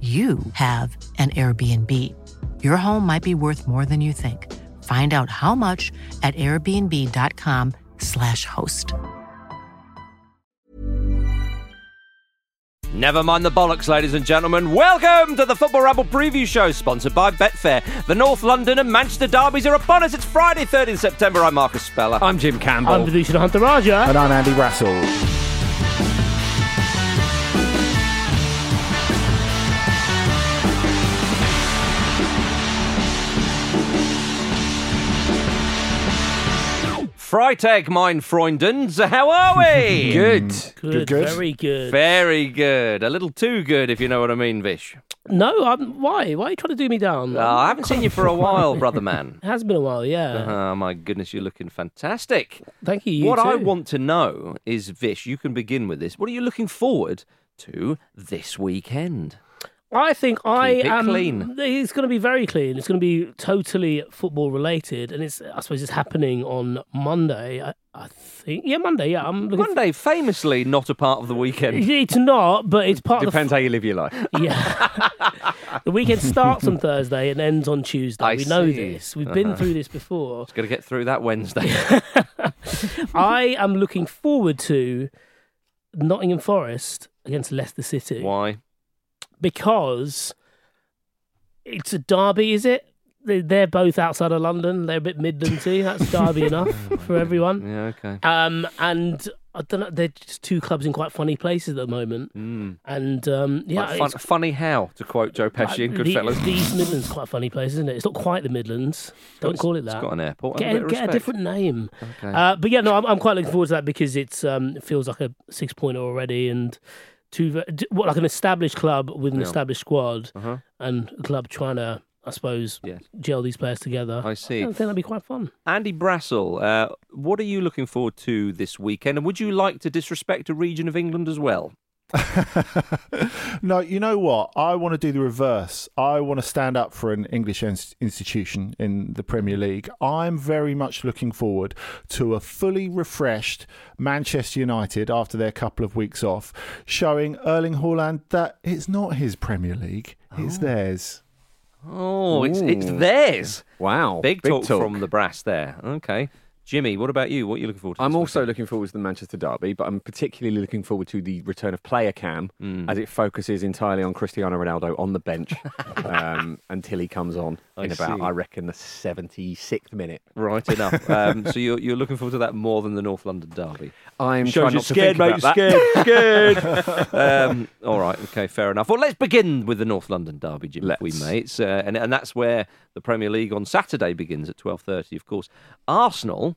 you have an Airbnb. Your home might be worth more than you think. Find out how much at airbnb.com/slash host. Never mind the bollocks, ladies and gentlemen. Welcome to the Football Ramble preview show, sponsored by Betfair. The North London and Manchester derbies are upon us. It's Friday, 13th September. I'm Marcus Speller. I'm Jim Campbell. I'm Vithushan Ehantharajah. And I'm Andy Brassell. Freitag, mein Freundens. How are we? Good. Good, Good, good. very good. Very good. A little too good, if you know what I mean, Vish. no, I'm, why? Why are you trying to do me down? Oh, I haven't seen you for a while, brother man. It has been a while, yeah. Oh, my goodness, you're looking fantastic. Thank you. you what I want to know is, Vish, you can begin with this. What are you looking forward to this weekend? I think I Keep it am. clean. It's going to be very clean. It's going to be totally football related, and it's. I suppose it's happening on Monday. I, I think. Yeah, Monday. Yeah, I'm looking. Monday, famously not a part of the weekend. it's not, but it's part Depends how you live your life. Yeah. the weekend starts on Thursday and ends on Tuesday. I we know this. We've been Uh-huh. through this before. Got to get through that Wednesday. I am looking forward to Nottingham Forest against Leicester City Why? Because it's a derby, is it? They- They're both outside of London. They're a bit Midlandsy. That's derby enough for everyone. Yeah, okay. Um, and I don't know. They're just two clubs in quite funny places at the moment. Mm. And um, yeah, Like fun, it's- funny how, to quote Joe Pesci in the- Goodfellas. The East Midlands quite a funny place, isn't it? It's not quite the Midlands. Don't It's- call it It's that. got an airport. Get, and a, a, bit of get a respect. different name. Okay. Uh, but yeah, no, I'm, I'm quite looking forward to that because it's um, it feels like a six pointer already, and two what like an established club with an Yeah. established squad, Uh-huh. and a club trying to, I suppose, Yes. gel these players together. I see. I think that'd be quite fun. Andy Brassell, uh, what are you looking forward to this weekend? And would you like to disrespect a region of England as well? no, you know what? I want to do the reverse. I want to stand up for an English ins- institution in the Premier League. I'm very much looking forward to a fully refreshed Manchester United after their couple of weeks off, showing Erling Haaland that it's not his Premier League, it's oh. theirs. Oh, it's, it's theirs. Wow. Big, talk, from the brass there. Okay. Jimmy, what about you? What are you looking forward to? I'm also weekend? looking forward to the Manchester Derby, but I'm particularly looking forward to the return of player cam Mm. as it focuses entirely on Cristiano Ronaldo on the bench um, until he comes on I in about. I reckon, the 76th minute. Right enough. Um, so you're, you're looking forward to that more than the North London derby. I'm Shows trying you're not to scared, think mate. about You're that. scared. scared. um, all right. Okay. Fair enough. Well, let's begin with the North London derby, Jim. if We Let's. mates, uh, and and that's where the Premier League on Saturday begins at twelve thirty. Of course, Arsenal.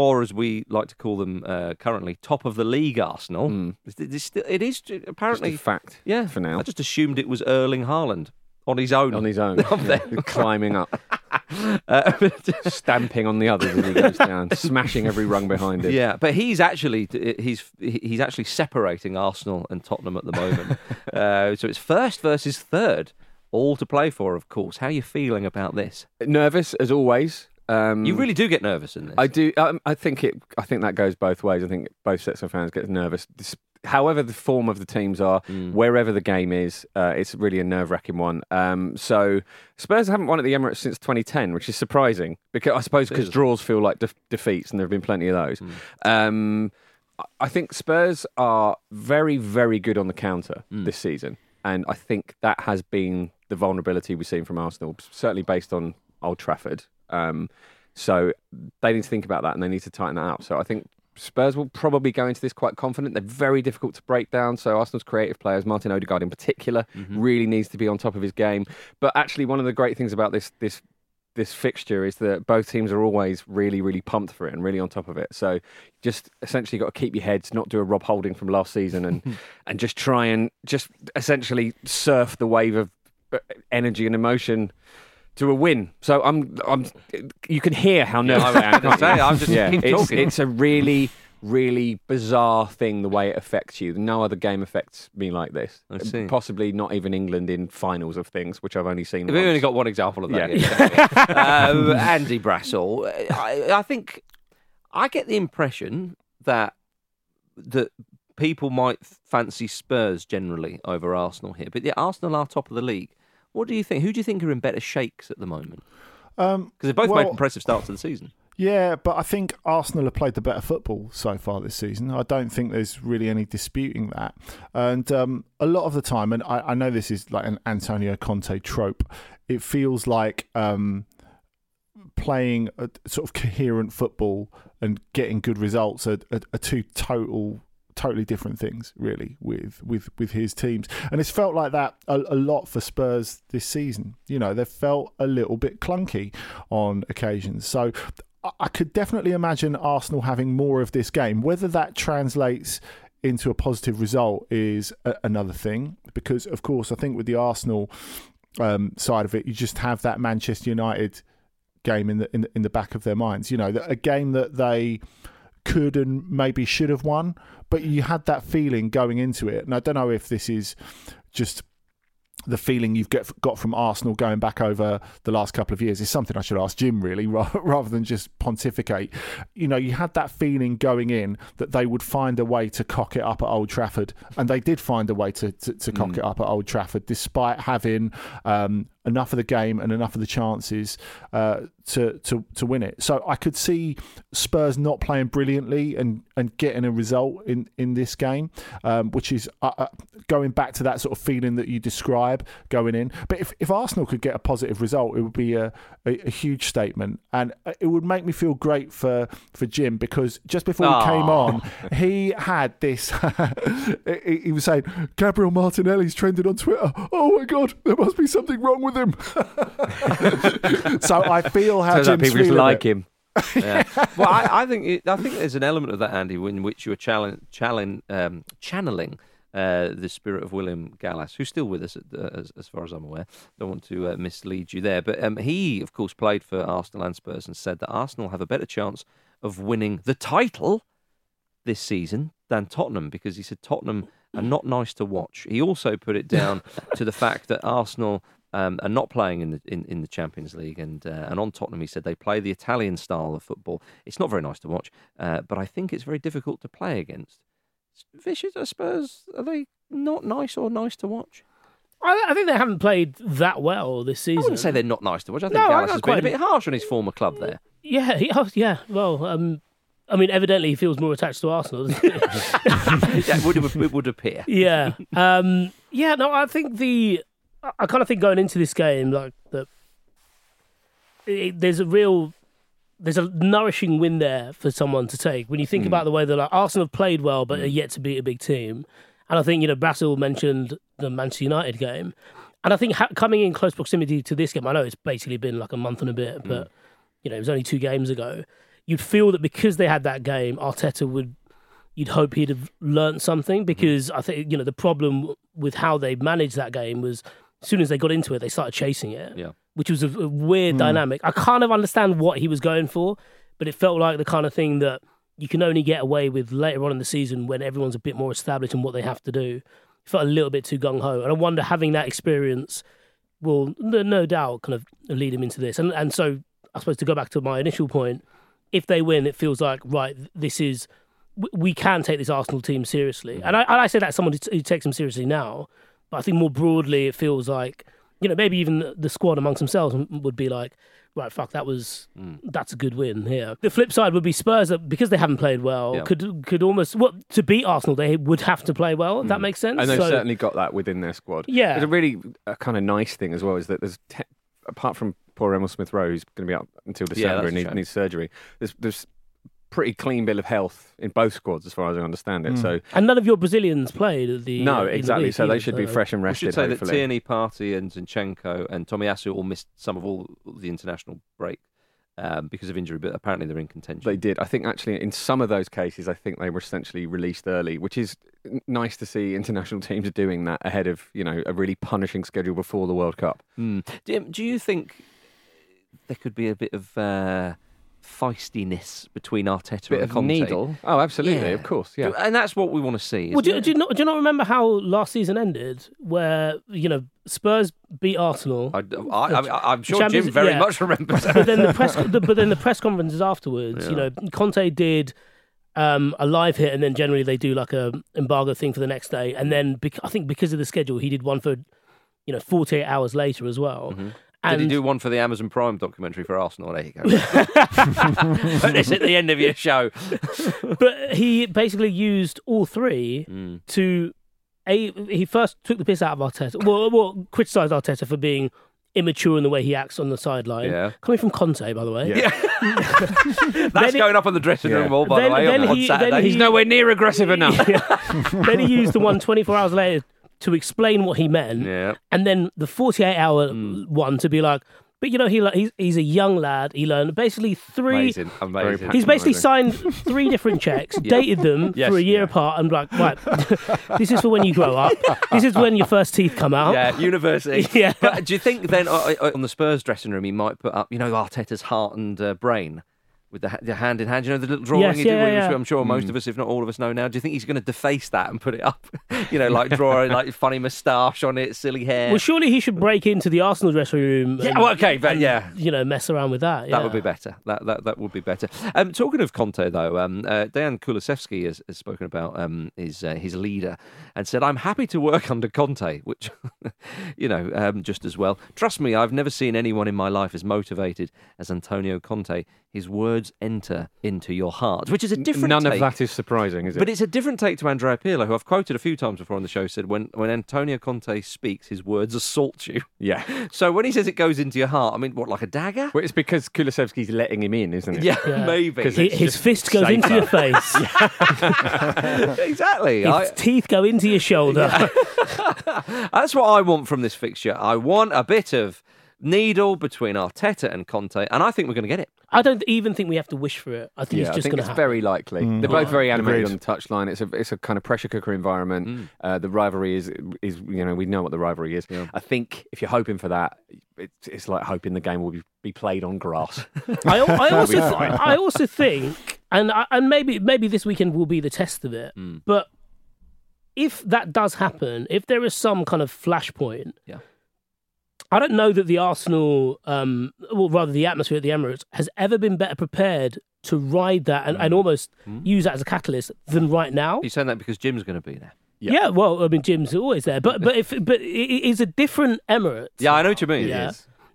Or as we like to call them uh, currently, top of the league Arsenal. Mm. It is still- it is apparently a fact yeah. for now. I just assumed it was Erling Haaland on his own. on his own, Up yeah, climbing up, Uh, stamping on the others as he goes down, smashing every rung behind him. Yeah, but he's actually he's he's actually separating Arsenal and Tottenham at the moment. uh, so it's first versus third, all to play for, of course. How are you feeling about this? Nervous as always. Um, You really do get nervous in this. I do. Um, I think it. I think that goes both ways. I think both sets of fans get nervous. This- However, the form of the teams are, Mm. wherever the game is, uh, it's really a nerve-wracking one. Um, so Spurs haven't won at the Emirates since 2010, which is surprising because I suppose because draws feel like def- defeats, and there have been plenty of those. Mm. Um, I- I think Spurs are very, very good on the counter Mm. this season, and I think that has been the vulnerability we've seen from Arsenal, certainly based on Old Trafford. Um, so they need to think about that and they need to tighten that up. So I think Spurs will probably go into this quite confident. They're very difficult to break down. So Arsenal's creative players, Martin Odegaard in particular, Mm-hmm. really needs to be on top of his game. But actually, one of the great things about this this this fixture is that both teams are always really, really pumped for it and really on top of it. So just essentially got to keep your heads, not do a Rob Holding from last season, and and just try and just essentially surf the wave of uh, energy and emotion to a win. So I'm, I'm. You can hear how nervous I am. say. I'm just- keep it's, talking. It's a really, really bizarre thing the way it affects you. No other game affects me like this. I see. Possibly not even England in finals of things, which I've only seen. We've once. only got one example of that. Yeah. um, Andy Brassell, I, I think I get the impression that that people might fancy Spurs generally over Arsenal here, but yeah, Arsenal are top of the league. What do you think? Who do you think are in better shakes at the moment? Um, Because they've both well, made impressive starts to the season. Yeah, but I think Arsenal have played the better football so far this season. I don't think there's really any disputing that. And um, a lot of the time, and I, I know this is like an Antonio Conte trope, it feels like um, playing a sort of coherent football and getting good results are, are, are two total totally different things really with with with his teams. And it's felt like that a, a lot for Spurs this season. You know they've felt a little bit clunky on occasions. So I- could definitely imagine Arsenal having more of this game. Whether that translates into a positive result is a, another thing because of course I think with the Arsenal um, side of it you just have that Manchester United game in the in, the- in the back of their minds. You know a game that they could and maybe should have won, but you had that feeling going into it. And I don't know if this is just the feeling you've get, got from Arsenal going back over the last couple of years is something I should ask Jim really rather than just pontificate. You know, you had that feeling going in that they would find a way to cock it up at Old Trafford, and they did find a way to, to, to cock it up at Old Trafford despite having um, enough of the game and enough of the chances uh, to, to to win it. So I could see Spurs not playing brilliantly and, and getting a result in, in this game, um, which is uh, uh, going back to that sort of feeling that you describe going in. But if, if Arsenal could get a positive result, it would be a, a, a huge statement, and uh, it would make me feel great for, for Jim because just before we came on, he had this. he, he was saying Gabriel Martinelli's trended on Twitter. Oh my God, there must be something wrong with him. so I feel how Turns Jim's people just like it. him. Yeah. well, I, I think it, I think there's an element of that, Andy, in which you are challenge, challenge, um, channeling uh, the spirit of William Gallas, who's still with us, at, uh, as, as far as I'm aware. Don't want to uh, mislead you there, but um, he, of course, played for Arsenal and Spurs and said that Arsenal have a better chance of winning the title this season than Tottenham because he said Tottenham are not nice to watch. He also put it down to the fact that Arsenal um, are not playing in the in, in the Champions League, and uh, and on Tottenham he said they play the Italian style of football. It's not very nice to watch, uh, but I think it's very difficult to play against. Vicious, I suppose, are they not nice or nice to watch? I, I think they haven't played that well this I season. wouldn't say they're not nice to watch. I think No, I- Gallas I has been a bit harsh on his former club there. Yeah, he, oh, yeah. Well, um, I mean, evidently he feels more attached to Arsenal. Doesn't he? yeah, it would, it would appear. yeah, um, yeah. No, I think the I- kind of think going into this game like that. There's a real, there's a nourishing win there for someone to take. When you think hmm. about the way that like Arsenal have played well but are hmm. yet to beat a big team, and I think you know Brassell mentioned the Manchester United game, and I think ha- coming in close proximity to this game, I know it's basically been like a month and a bit, but hmm. you know it was only two games ago. You'd feel that because they had that game, Arteta would you'd hope he'd have learnt something. Because I think you know the problem with how they managed that game was as soon as they got into it, they started chasing it, Yeah. which was a, a weird hmm. dynamic. I kind of understand what he was going for, but it felt like the kind of thing that you can only get away with later on in the season when everyone's a bit more established in what they have to do. It felt a little bit too gung ho, and I wonder having that experience will no, no doubt kind of lead him into this. And and so I suppose to go back to my initial point, if they win, it feels like right. This is we can take this Arsenal team seriously, mm. and I, and I say that as someone who takes them seriously now. But I think more broadly, it feels like you know maybe even the squad amongst themselves would be like, right, fuck, that was mm. that's a good win here. The flip side would be Spurs that because they haven't played well Yeah. could could almost well to beat Arsenal they would have to play well. If that mm. makes sense. And they've So- certainly got that within their squad. Yeah. It's a really a kind of nice thing as well is that there's, te- apart from poor Emile Smith Rowe, who's going to be out until December that's and a needs, needs surgery, there's, there's pretty clean bill of health in both squads as far as I understand it. So, and none of your Brazilians played at the no, uh, in the exactly. league So they either, should be so- fresh and We rested, should say that. Tierney, Partey, and Zinchenko and Tomiyasu all missed some of all the international break um, because of injury, but apparently they're in contention. They did. I think actually in some of those cases, I think they were essentially released early, which is nice to see international teams doing that ahead of you know a really punishing schedule before the World Cup. Hmm. Do, do you think there could be a bit of uh, feistiness between Arteta Bit and of Conte? needle. Oh, absolutely, Yeah. of course, yeah. And that's what we want to see. Well, do, you- do you not do you not remember how last season ended, where you know Spurs beat Arsenal, I, I, am sure Champions- Jim very yeah. much remembers. but then the press, the, but then the press conferences afterwards, you know, Conte did um, a live hit, and then generally they do like a embargo thing for the next day, and then bec- I think because of the schedule, he did one for you know 48 hours later as well. Did And he do one for the Amazon Prime documentary for Arsenal? There you go. Put this at the end of your show. but he basically used all three Mm. to a. He first took the piss out of Arteta. Well, well, criticised Arteta for being immature in the way he acts on the sideline. Yeah. Coming from Conte, by the way. Yeah. That's Then it- going up on the dressing room Yeah. wall, by Then- the way, then on, on he- then Saturday. he- He's nowhere near aggressive enough. then he used the one 24 hours later to explain what he meant. Yeah. And then the 48 hour Hmm. one to be like, but you know, he he's, he's a young lad. He learned basically three. Amazing, amazing. He's basically signed three different checks, dated them Yes, for a year yeah. apart, and like, right, this is for when you grow up. This is when your first teeth come out. Yeah, university. Yeah. But do you think then uh, uh, on the Spurs dressing room he might put up, you know, Arteta's heart and uh, brain with the, the hand in hand? You know, the little drawing Yes, he did, yeah, which yeah. I'm sure most of us, if not all of us, know now. Do you think he's going to deface that and put it up? you know, like draw a like funny moustache on it, silly hair. Well, surely he should break into the Arsenal dressing room. yeah, and- well, okay, but and, yeah. you know, mess around with that. That would be better. That that, that would be better. Um, talking of Conte, though, um, uh, Dejan Kulusevski has, has spoken about um, his uh, his leader and said, "I'm happy to work under Conte," which, you know, um, just as well. Trust me, I've never seen anyone in my life as motivated as Antonio Conte. His words enter into your heart, which is a different. None of that is surprising, is it? But it's a different take to Andrea Pirlo, who I've quoted a few times before on the show. Said when when Antonio Conte speaks, his words assault you. yeah. So when he says it goes into your heart, I mean, what like a dagger? Well, it's because Kulusevski's letting him in, isn't it? Yeah, Yeah. maybe. 'Cause Hi- it's His fist goes into your face. exactly. His I, teeth go into your shoulder. that's what I want from this fixture. I want a bit of needle between Arteta and Conte, and I think we're going to get it. I don't even think we have to wish for it. I think Yeah, it's just going to it's happen. very likely. They're both very animated Agreed. on the touchline. It's a it's a kind of pressure cooker environment. Uh, the rivalry is is you know we know what the rivalry is. I think if you're hoping for that, it's, it's like hoping the game will be, be played on grass. I, I also, th- I also think, and I, and maybe maybe this weekend will be the test of it. Hmm. But if that does happen, if there is some kind of flashpoint, Yeah. I don't know that the Arsenal, um, well, rather the atmosphere at the Emirates, has ever been better prepared to ride that and, Hmm. and almost use that as a catalyst than right now. You're saying that because Jim's going to be there. Yeah. well, I mean, Jim's always there, but but if but it it is a different Emirates. Yeah, I know what you mean. Yeah.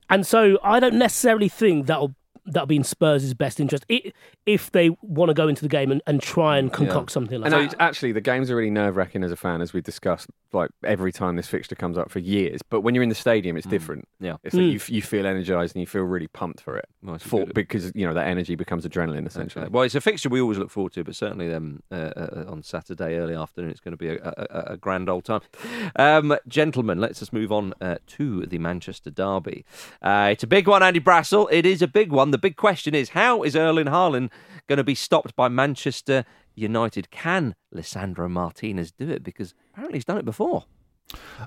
And so I don't necessarily think that'll that'll be in Spurs' best interest i- if they want to go into the game and, and try and concoct something like And that. so actually, the games are really nerve wracking as a fan, as we discussed. Like every time this fixture comes up for years, but when you're in the stadium, it's different. Yeah. it's that Mm. you, you feel energized and you feel really pumped for it. Well, for, because you know that energy becomes adrenaline essentially. Okay. Well, it's a fixture we always look forward to, but certainly um, uh, uh, on Saturday early afternoon, it's going to be a, a, a- a grand old time. Um, gentlemen, let's just move on uh, to the Manchester Derby. Uh, it's a big one, Andy Brassell. It is a big one. The big question is how is Erling Haaland going to be stopped by Manchester United? Can Lisandro Martinez do it? Because apparently he's done it before.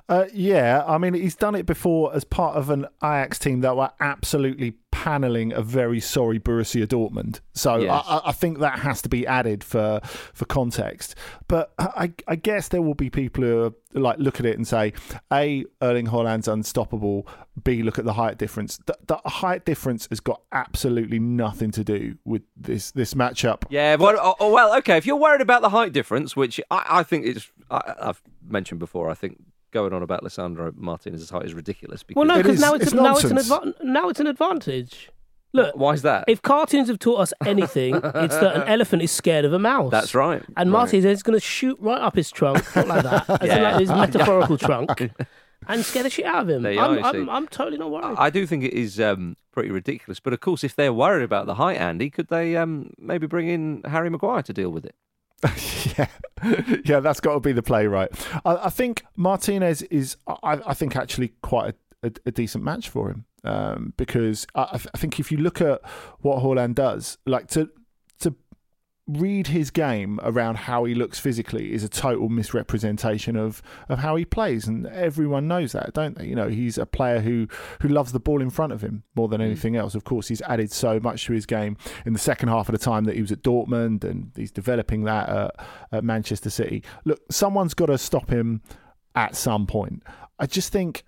Uh, yeah, I mean, he's done it before as part of an Ajax team that were absolutely panelling a very sorry Borussia Dortmund. So Yes. I, I think that has to be added for for context. But I, I guess there will be people who are, like look at it and say, a Erling Haaland's unstoppable. B look at the height difference. The, the height difference has got absolutely nothing to do with this this matchup. Yeah, well, oh, oh, well, okay. If you're worried about the height difference, which I, I think is, I, I've mentioned before, I think going on about Lisandro Martinez's height is ridiculous. Because well, no, because is- now it's, it's a, now it's an adva- now it's an advantage. Look, why is that? if cartoons have taught us anything, it's that an elephant is scared of a mouse. That's right. And Right. Martinez is going to shoot right up his trunk, not like that, as in Yeah. like his metaphorical trunk, and scare the shit out of him. There I'm, are, I'm. I'm totally not worried. I do think it is um, pretty ridiculous. But of course, if they're worried about the height, Andy, could they um, maybe bring in Harry Maguire to deal with it? yeah, yeah, that's got to be the play, right? I, I think Martinez is, I, I think, actually quite a, a, a decent match for him um, because I, I think if you look at what Haaland does, like to read his game around how he looks physically is a total misrepresentation of, of how he plays, and everyone knows that, don't they? You know, he's a player who who loves the ball in front of him more than mm. anything else. Of course, he's added so much to his game in the second half of the time that he was at Dortmund, and he's developing that at, at Manchester City. Look, someone's got to stop him at some point. I just think,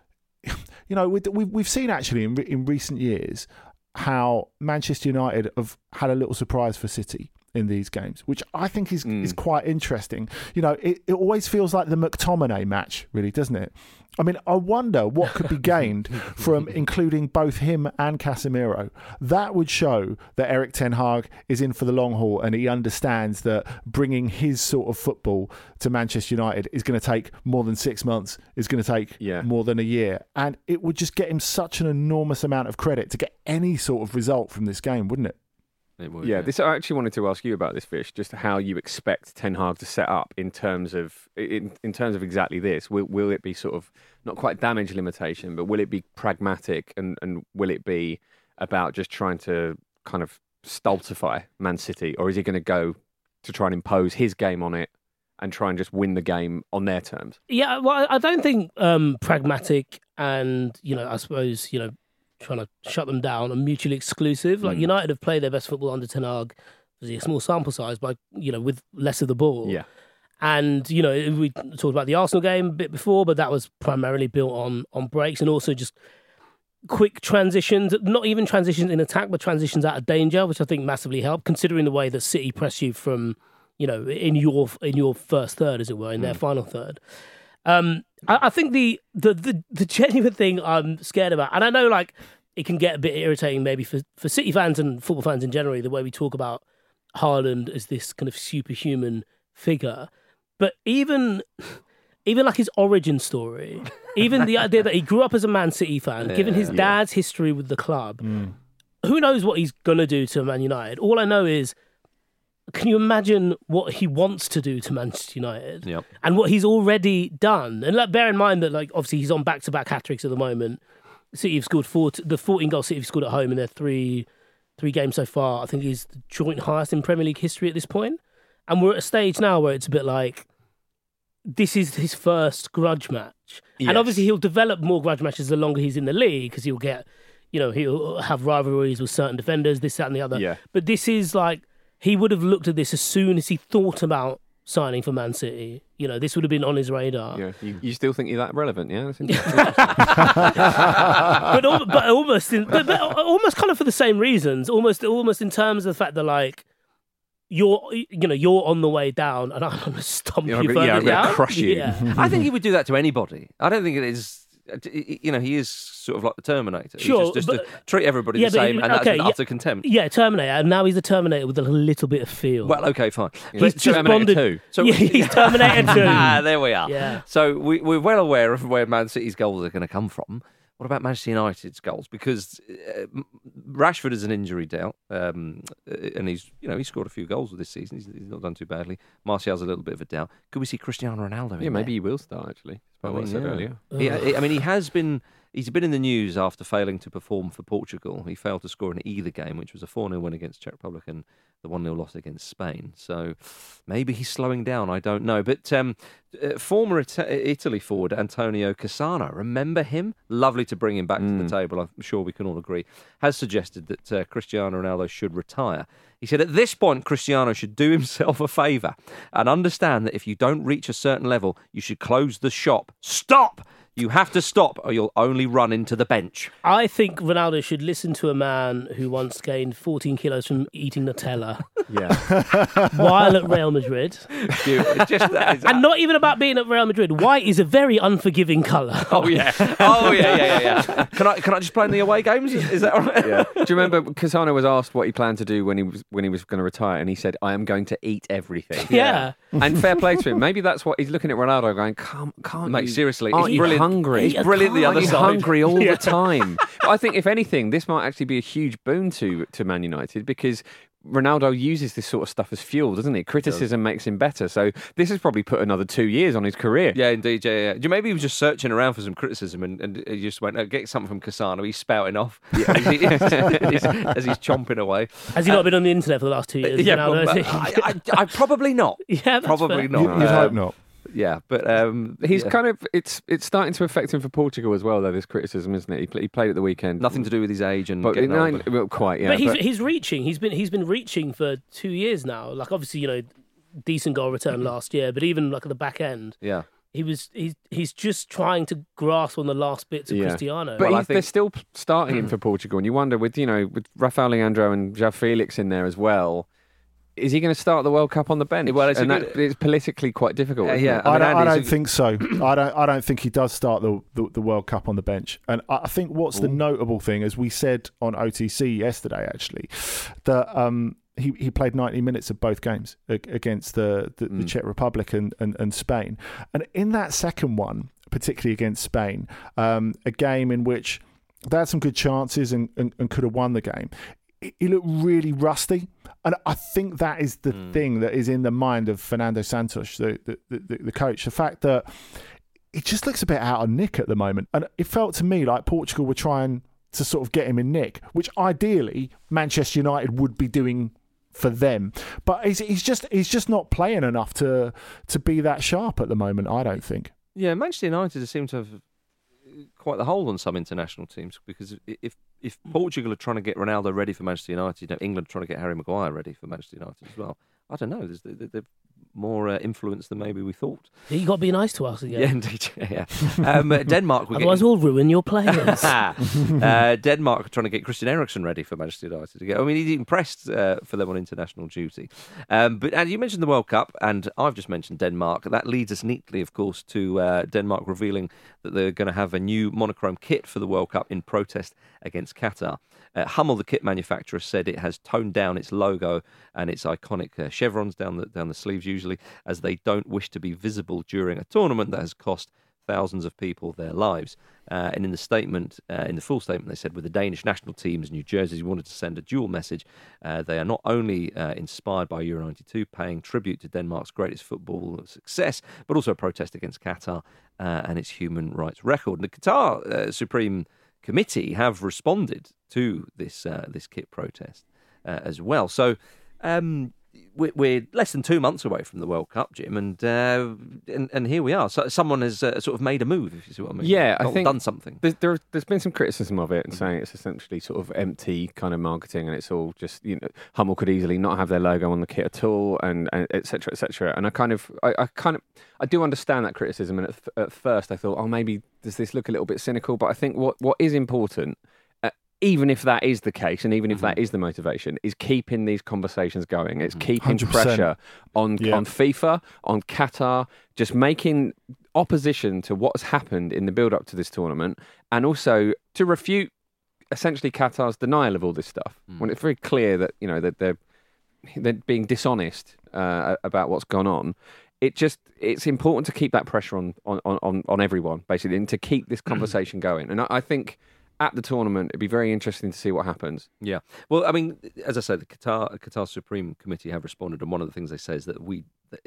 you know, we, we, we've seen actually in, in recent years how Manchester United have had a little surprise for City in these games, which I think is is mm. quite interesting. You know, it, it always feels like the McTominay match, really, doesn't it? I mean, I wonder what could be gained from including both him and Casemiro. That would show that Erik Ten Hag is in for the long haul and he understands that bringing his sort of football to Manchester United is going to take more than six months, is going to take Yeah. more than a year. And it would just get him such an enormous amount of credit to get any sort of result from this game, wouldn't it? It would, Yeah, this I actually wanted to ask you about this Vish, just how you expect Ten Hag to set up in terms of in, in terms of exactly this. Will, will it be sort of not quite damage limitation, but will it be pragmatic and, and will it be about just trying to kind of stultify Man City, or is he going to go to try and impose his game on it and try and just win the game on their terms? Yeah, well, I I don't think um, pragmatic and you know, I suppose you know, trying to shut them down are mutually exclusive. Like United have played their best football under Ten Hag, a small sample size, but you know, with less of the ball. Yeah. And you know, we talked about the Arsenal game a bit before, but that was primarily built on on breaks and also just quick transitions, not even transitions in attack, but transitions out of danger, which I think massively helped, considering the way that City press you from, you know, in your in your first third, as it were, in their final third. Um, I, I think the, the the the genuine thing I'm scared about, and I know like it can get a bit irritating maybe for for City fans and football fans in general, the way we talk about Haaland as this kind of superhuman figure, but even even like his origin story, even the idea that he grew up as a Man City fan, given his dad's history with the club, mm. who knows what he's gonna do to Man United? All I know is, can you imagine what he wants to do to Manchester United Yep. and what he's already done? And like, bear in mind that like obviously he's on back to back hat tricks at the moment. City have scored four, the 14 goals City have scored at home in their three three games so far. I think he's the joint highest in Premier League history at this point. And we're at a stage now where it's a bit like this is his first grudge match. And obviously he'll develop more grudge matches the longer he's in the league because he'll get, you know, he'll have rivalries with certain defenders, this, that, and the other. Yeah. But this is like, he would have looked at this as soon as he thought about signing for Man City. You know, this would have been on his radar. Yeah, you, you still think you're that relevant? Yeah, but, al- but almost in, but, but almost kind of for the same reasons. Almost almost in terms of the fact that like you're you know you're on the way down, and I'm going to stomp Yeah, you I'm further gonna- yeah, I'm gonna down. crush you. Yeah. I think he would do that to anybody. I don't think it is. Uh, you know, he is sort of like the Terminator. He Sure, just, just but- to treat everybody Yeah, the same, he- and that's okay, an yeah. utter contempt. Yeah, Terminator, and now he's a Terminator with a little bit of feel. Well, okay, fine. he's But- just Terminator bonded. 2. So yeah, he's Terminator 2. ah, there we are. Yeah. So we, we're well aware of where Man City's goals are going to come from. What about Manchester United's goals? Because uh, Rashford is an injury doubt, um, uh, and he's you know he scored a few goals this season. He's, he's not done too badly. Martial's a little bit of a doubt. Could we see Cristiano Ronaldo? Yeah, maybe there? he will start actually. That's what I said yeah. earlier. He, I mean, he has been. He's been in the news after failing to perform for Portugal. He failed to score in either game, which was a 4 0 win against Czech Republic and the 1 0 loss against Spain. So maybe he's slowing down. I don't know. But um, uh, former Ita- Italy forward Antonio Cassano, remember him? Lovely to bring him back to the table. I'm sure we can all agree. Has suggested that uh, Cristiano Ronaldo should retire. He said at this point, Cristiano should do himself a favour and understand that if you don't reach a certain level, you should close the shop. Stop! You have to stop, or you'll only run into the bench. I think Ronaldo should listen to a man who once gained 14 kilos from eating Nutella Yeah. while at Real Madrid. It's just that is- And not even about being at Real Madrid. White is a very unforgiving colour. Oh yeah! Oh yeah! Yeah! Yeah! Yeah! Can I can I just play in the away games? Is, is that all right? yeah. Do you remember Cassano was asked what he planned to do when he was when he was going to retire, and he said, "I am going to eat everything." Yeah. and fair play to him. Maybe that's what he's looking at Ronaldo, going, "Can't, can't Mate, you- seriously, aren't he's you brilliant. Hungry? He's brilliant the Aren't other you side. hungry all Yeah. the time." I think, if anything, this might actually be a huge boon to to Man United because. Ronaldo uses this sort of stuff as fuel, doesn't he? Criticism makes him better. So this has probably put another two years on his career. Yeah, indeed. Yeah, yeah. You- Maybe he was just searching around for some criticism and, and he just went, oh, get something from Cassano. He's spouting off as, he- as he's chomping away. Has he not been on the internet for the last two years? yeah, Ronaldo, well, has? I, I, I probably not. Yeah, probably fair. not. You, would Uh, hope not. Yeah, but um, He's yeah. kind of it's it's starting to affect him for Portugal as well, though. This criticism, isn't it? He, pl- he played at the weekend. nothing to do with his age and but getting no, older. well, quite yeah. but he's but- he's reaching. He's been he's been reaching for two years now. Like obviously, you know, decent goal return last year, but even like at the back end, Yeah. he was he's he's just trying to grasp on the last bits of Yeah. Cristiano. But Well, I he's- they're still starting him for Portugal, and you wonder with you know with Rafael Leandro and João Felix in there as well. Is he going to start the World Cup on the bench? Well, it's a good- that, it's politically quite difficult. Uh, yeah, it? I I, mean, don't, I don't think so. I don't. I don't think he does start the, the, the World Cup on the bench. And I I think what's the notable thing, as we said on OTC yesterday, actually, that um, he he played ninety minutes of both games against the the, the Czech Republic and, and, and Spain. And in that second one, particularly against Spain, um, a game in which they had some good chances and, and, and could have won the game. He he looked really rusty, and I think that is the hmm. thing that is in the mind of Fernando Santos, the the, the the coach. The fact that he just looks a bit out of nick at the moment, and it felt to me like Portugal were trying to sort of get him in nick, which ideally Manchester United would be doing for them. But he's, he's just he's just not playing enough to to be that sharp at the moment. I don't think. Yeah, Manchester United seem to have quite the hold on some international teams because if if hmm. Portugal are trying to get Ronaldo ready for Manchester United, you know, England are trying to get Harry Maguire ready for Manchester United as well. I don't know. There's, there- they're more uh, influence than maybe we thought. you got to be nice to us again. Yeah, indeed. Yeah. Um, uh, Denmark. We're Otherwise, getting, we'll ruin your players. uh, Denmark are trying to get Christian Eriksen ready for Manchester United again. I mean, he's impressed uh, for them on international duty. Um, but and you mentioned the World Cup, and I've just mentioned Denmark. That leads us neatly, of course, to uh, Denmark revealing that they're going to have a new monochrome kit for the World Cup in protest against Qatar. Uh, Hummel, the kit manufacturer, said it has toned down its logo and its iconic uh, chevrons down the down the sleeves, usually, as they don't wish to be visible during a tournament that has cost thousands of people their lives. Uh, and in the statement, uh, in the full statement, they said with the Danish national teams, New Jersey wanted to send a dual message. Uh, they are not only uh, inspired by Euro 92, paying tribute to Denmark's greatest football success, but also a protest against Qatar uh, and its human rights record. And the Qatar uh, Supreme Committee have responded to this this kit protest as well. So. Um, we're, we're less than two months away from the World Cup, Jim, and uh, and, and here we are. So someone has uh, sort of made a move, if you see what I mean. Yeah, I Got- think- done something. There's, there, there's been some criticism of it and saying it's essentially sort of empty kind of marketing and it's all just, you know, Hummel could easily not have their logo on the kit at all and, and et cetera, et cetera. And I kind of, I, I kind of, I do understand that criticism. And at, at first I thought, oh, maybe does this look a little bit cynical? But I think what, what is important, even if that is the case and even if that is the motivation, is keeping these conversations going. It's keeping 100%. pressure on, Yeah. on FIFA, on Qatar, just making opposition to what has happened in the build up to this tournament, and also to refute essentially Qatar's denial of all this stuff Hmm. when it's very clear that you know that they're they're being dishonest uh, about what's gone on. It just it's important to keep that pressure on on, on, on everyone basically, and to keep this conversation going. And I, I think at the tournament it'd be very interesting to see what happens. Yeah. Well, I mean, as I said, the Qatar Qatar Supreme Committee have responded, and one of the things they say is that we,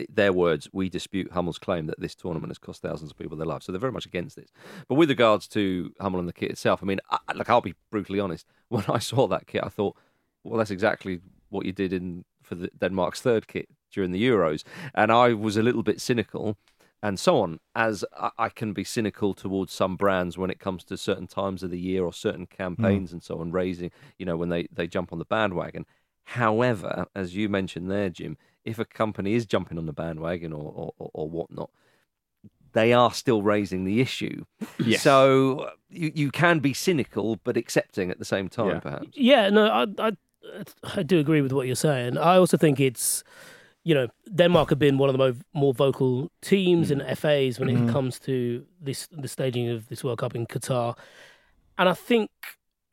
their words, we dispute Hummel's claim that this tournament has cost thousands of people their lives. So they're very much against this. But with regards to Hummel and the kit itself, I mean, I, look, I'll be brutally honest. When I saw that kit, I thought, well, that's exactly what you did in for the Denmark's third kit during the Euros, and I was a little bit cynical. And so on, as I- I can be cynical towards some brands when it comes to certain times of the year or certain mm. campaigns and so on, raising, you know, when they, they jump on the bandwagon. However, as you mentioned there, Jim, if a company is jumping on the bandwagon or, or, or, or whatnot, they are still raising the issue. Yes. So you, you can be cynical, but accepting at the same time, Yeah. perhaps. Yeah, no, I, I, I do agree with what you're saying. I also think it's, you know, Denmark have been one of the more vocal teams and mm. FAs when it mm-hmm. comes to this the staging of this World Cup in Qatar, and I think,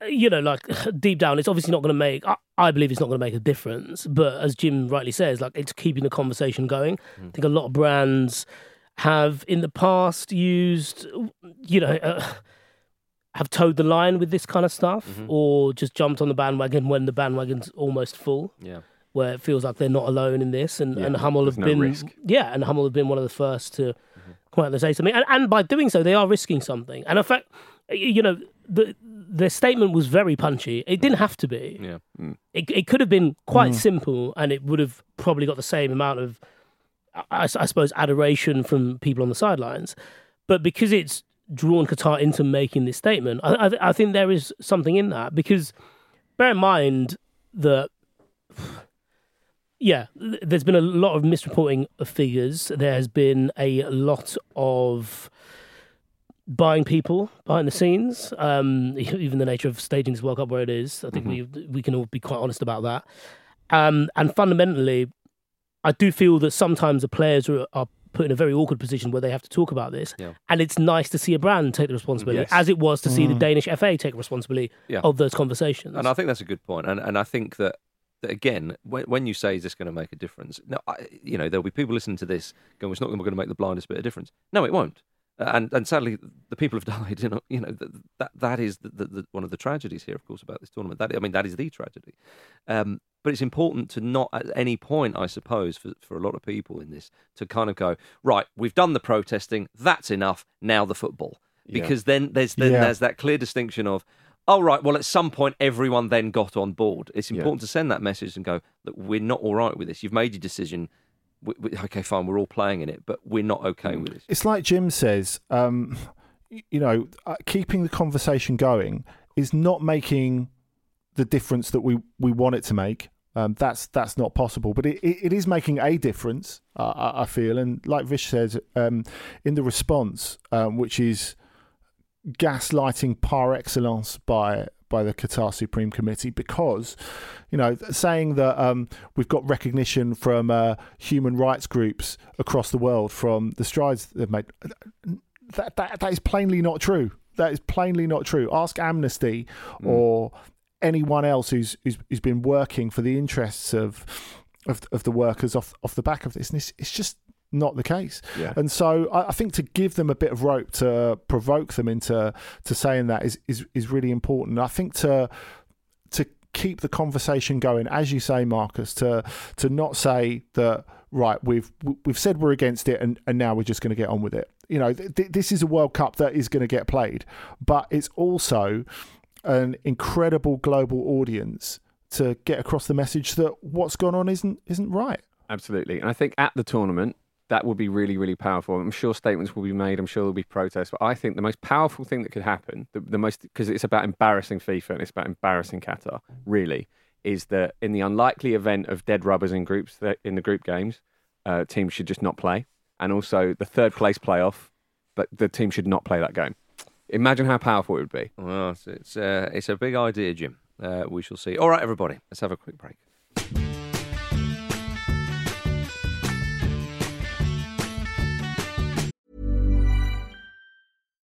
you know, like deep down, it's obviously not going to make. I, I believe it's not going to make a difference. But as Jim rightly says, like it's keeping the conversation going. Mm. I think a lot of brands have in the past used, you know. Uh, have towed the line with this kind of stuff mm-hmm. or just jumped on the bandwagon when the bandwagon's almost full Yeah. Where it feels like they're not alone in this and, Yeah, and Hummel there's have no been risk. yeah and Hummel have been one of the first to mm-hmm. come out and say something and, and by doing so they are risking something. And in fact you know the their statement was very punchy. It didn't have to be. Yeah. Mm. it, it could have been quite mm. simple and it would have probably got the same amount of I, I suppose adoration from people on the sidelines. But because it's drawn Qatar into making this statement I, I, I think there is something in that because bear in mind that yeah, there's been a lot of misreporting of figures. There has been a lot of buying people behind the scenes. Um, even the nature of staging this World Cup where it is, I think we we can all be quite honest about that. Um, and fundamentally, I do feel that sometimes the players are, are put in a very awkward position where they have to talk about this. Yeah. And it's nice to see a brand take the responsibility, Yes. as it was to see the Danish FA take responsibility Yeah. of those conversations. And I think that's a good point. And and I think that, that again, when, when you say is this going to make a difference? No, I, you know there'll be people listening to this going, "It's not going to make the blindest bit of difference." No, it won't. And and sadly, the people have died. You know, you know that that, that is the, the, the, one of the tragedies here, of course, about this tournament. That I mean, that is the tragedy. Um, but it's important to not at any point, I suppose, for, for a lot of people in this, to kind of go right. We've done the protesting. That's enough. Now the football, Yeah. because then there's then Yeah. there's that clear distinction of oh right. Well at some point everyone then got on board. It's Yeah. important to send that message and go look we're not all right with this. You've made your decision. We, we, okay fine. We're all playing in it but we're not okay with this. It's like Jim says, um, you know, uh, keeping the conversation going is not making the difference that we, we want it to make. Um, that's that's not possible, but it, it, it is making a difference. Uh, I, I feel, and like Vish says, um, in the response, um, which is gaslighting par excellence by by the Qatar Supreme Committee, because you know saying that um, we've got recognition from uh, human rights groups across the world from the strides they've made. That that that is plainly not true. That is plainly not true. Ask Amnesty or anyone else who's, who's who's been working for the interests of of, of the workers off off the back of this. And it's, it's just not the case. Yeah. And so I, I think to give them a bit of rope to provoke them into to saying that is is, is really important. I think to to keep the conversation going, as you say, Marcus, to to not say that right we've we've said we're against it and, and now we're just going to get on with it. You know, th- th- this is a World Cup that is going to get played, but it's also an incredible global audience to get across the message that what's gone on isn't isn't right. Absolutely. And I think at the tournament, that would be really, really powerful. I'm sure statements will be made. I'm sure there'll be protests. But I think the most powerful thing that could happen, the, the most, because it's about embarrassing FIFA and it's about embarrassing Qatar, really, is that in the unlikely event of dead rubbers in groups in the group games, uh, teams should just not play. And also the third place playoff, but the team should not play that game. Imagine how powerful it would be. well it's it's, uh, it's a big idea jim uh, we shall see all right everybody let's have a quick break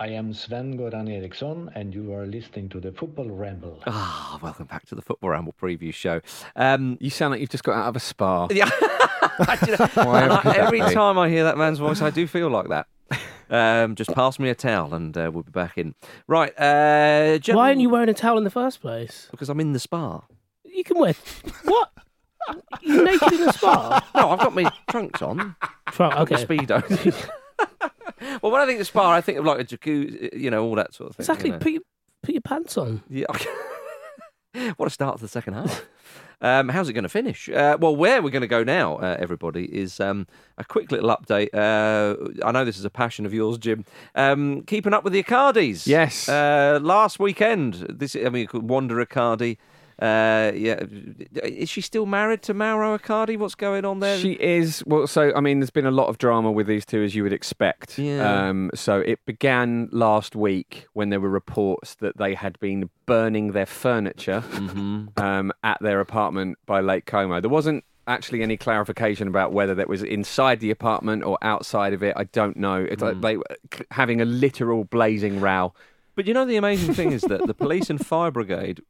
I am Sven Goran Eriksson, and you are listening to the Football Ramble. Ah, welcome back to the Football Ramble preview show. Um, You sound like you've just got out of a spa. yeah. I know- Why and I- could that every be? time I hear that man's voice, I do feel like that. Um, just pass me a towel and uh, we'll be back in. Right. Uh, gen- Why aren't you wearing a towel in the first place? Because I'm in the spa. You can wear what? You're naked in the spa? No, I've got my trunks on. Right, Got my okay. Speedo. well, when I think of spa, I think of like a jacuzzi, you know, all that sort of thing. Exactly. you know. Put your, put your pants on. Yeah. what a start to the second half. Um, how's it going to finish? Uh, well, where we're going to go now, uh, everybody, is um, a quick little update. Uh, I know this is a passion of yours, Jim. Um, keeping up with the Icardis. Yes. Uh, last weekend, this I mean, Wanda Icardi. Uh, yeah, is she still married to Mauro Icardi? What's going on there? She is well. So I mean, there's been a lot of drama with these two, as you would expect. Yeah. Um, so it began last week when there were reports that they had been burning their furniture Mm-hmm. um, at their apartment by Lake Como. There wasn't actually any clarification about whether that was inside the apartment or outside of it. I don't know. It's Mm. like they were having a literal blazing row. But you know, the amazing thing is that the police and fire brigade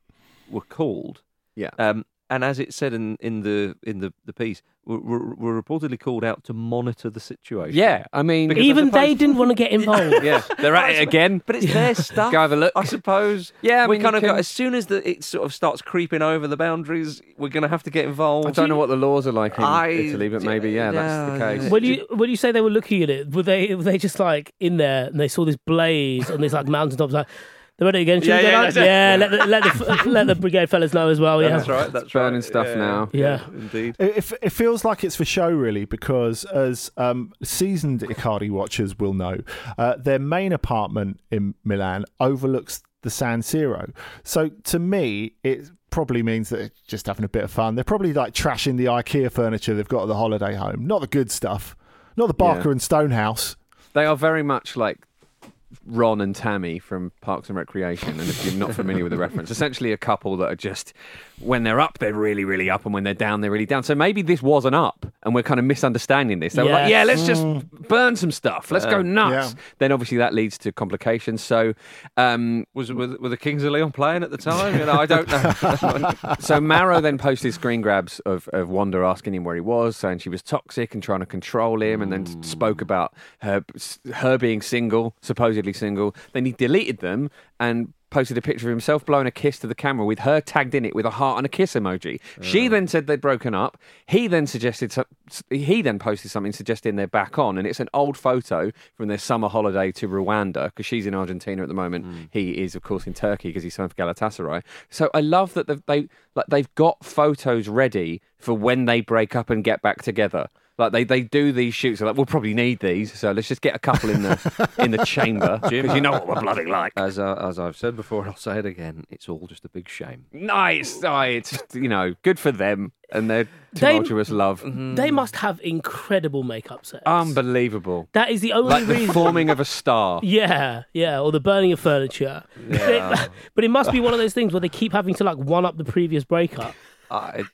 were called. Yeah. Um, and as it said in, in the in the, the piece, were, were, were reportedly called out to monitor the situation. Yeah, I mean, Because I Even they suppose- didn't want to get involved. yeah, they're at it again. But it's their stuff. Go have a look. I suppose. Yeah, I we mean, kind you of got can- as soon as the, it sort of starts creeping over the boundaries, we're going to have to get involved. I don't know what the laws are like in I- Italy, but maybe yeah, that's the yeah, case. When you when you say they were looking at it, were they were they just like in there and they saw this blaze on this like mountaintops like they're ready again? Yeah, yeah, like, that's it. yeah. Let the let the let the brigade fellas know as well. Yeah, That's right. That's burning right. stuff yeah, now. Yeah. indeed. It, it- it feels like it's for show, really, because as um, seasoned Icardi watchers will know, uh, their main apartment in Milan overlooks the San Siro. So to me, it probably means that they're just having a bit of fun. They're probably like trashing the IKEA furniture they've got at the holiday home, not the good stuff, not the Barker Yeah. and Stonehouse. They are very much like Ron and Tammy from Parks and Recreation. And if you're not familiar with the reference, essentially a couple that are just, when they're up, they're really, really up, and when they're down, they're really down. So maybe this was an up, and we're kind of misunderstanding this. They were like, yeah, let's just burn some stuff. Let's go nuts. Yeah. Then obviously that leads to complications. So, um, Was were, the- were the Kings of Leon playing at the time? You know, I don't know. so Mauro then posted screen grabs of, of Wanda asking him where he was, saying she was toxic and trying to control him, and then Mm. spoke about her her being single, supposedly single. Then he deleted them and posted a picture of himself blowing a kiss to the camera with her tagged in it with a heart and a kiss emoji. She then said they'd broken up. He then suggested so- he then posted something suggesting they're back on, and it's an old photo from their summer holiday to Rwanda because she's in Argentina at the moment. Hmm. He is, of course, in Turkey because he's signed for Galatasaray. So I love that they like they've got photos ready for when they break up and get back together. Like they, they do these shoots. They're like, we'll probably need these, so let's just get a couple in the in the chamber because you know what we're bloody like. As uh, as I've said before, and I'll say it again. It's all just a big shame. Nice, oh, it's you know good for them and their They- tumultuous love. They must have incredible makeup sets. Unbelievable. that is the only Like the reason. forming of a star. Yeah, yeah, or the burning of furniture. But, but it must be one of those things where they keep having to like one up the previous breakup. I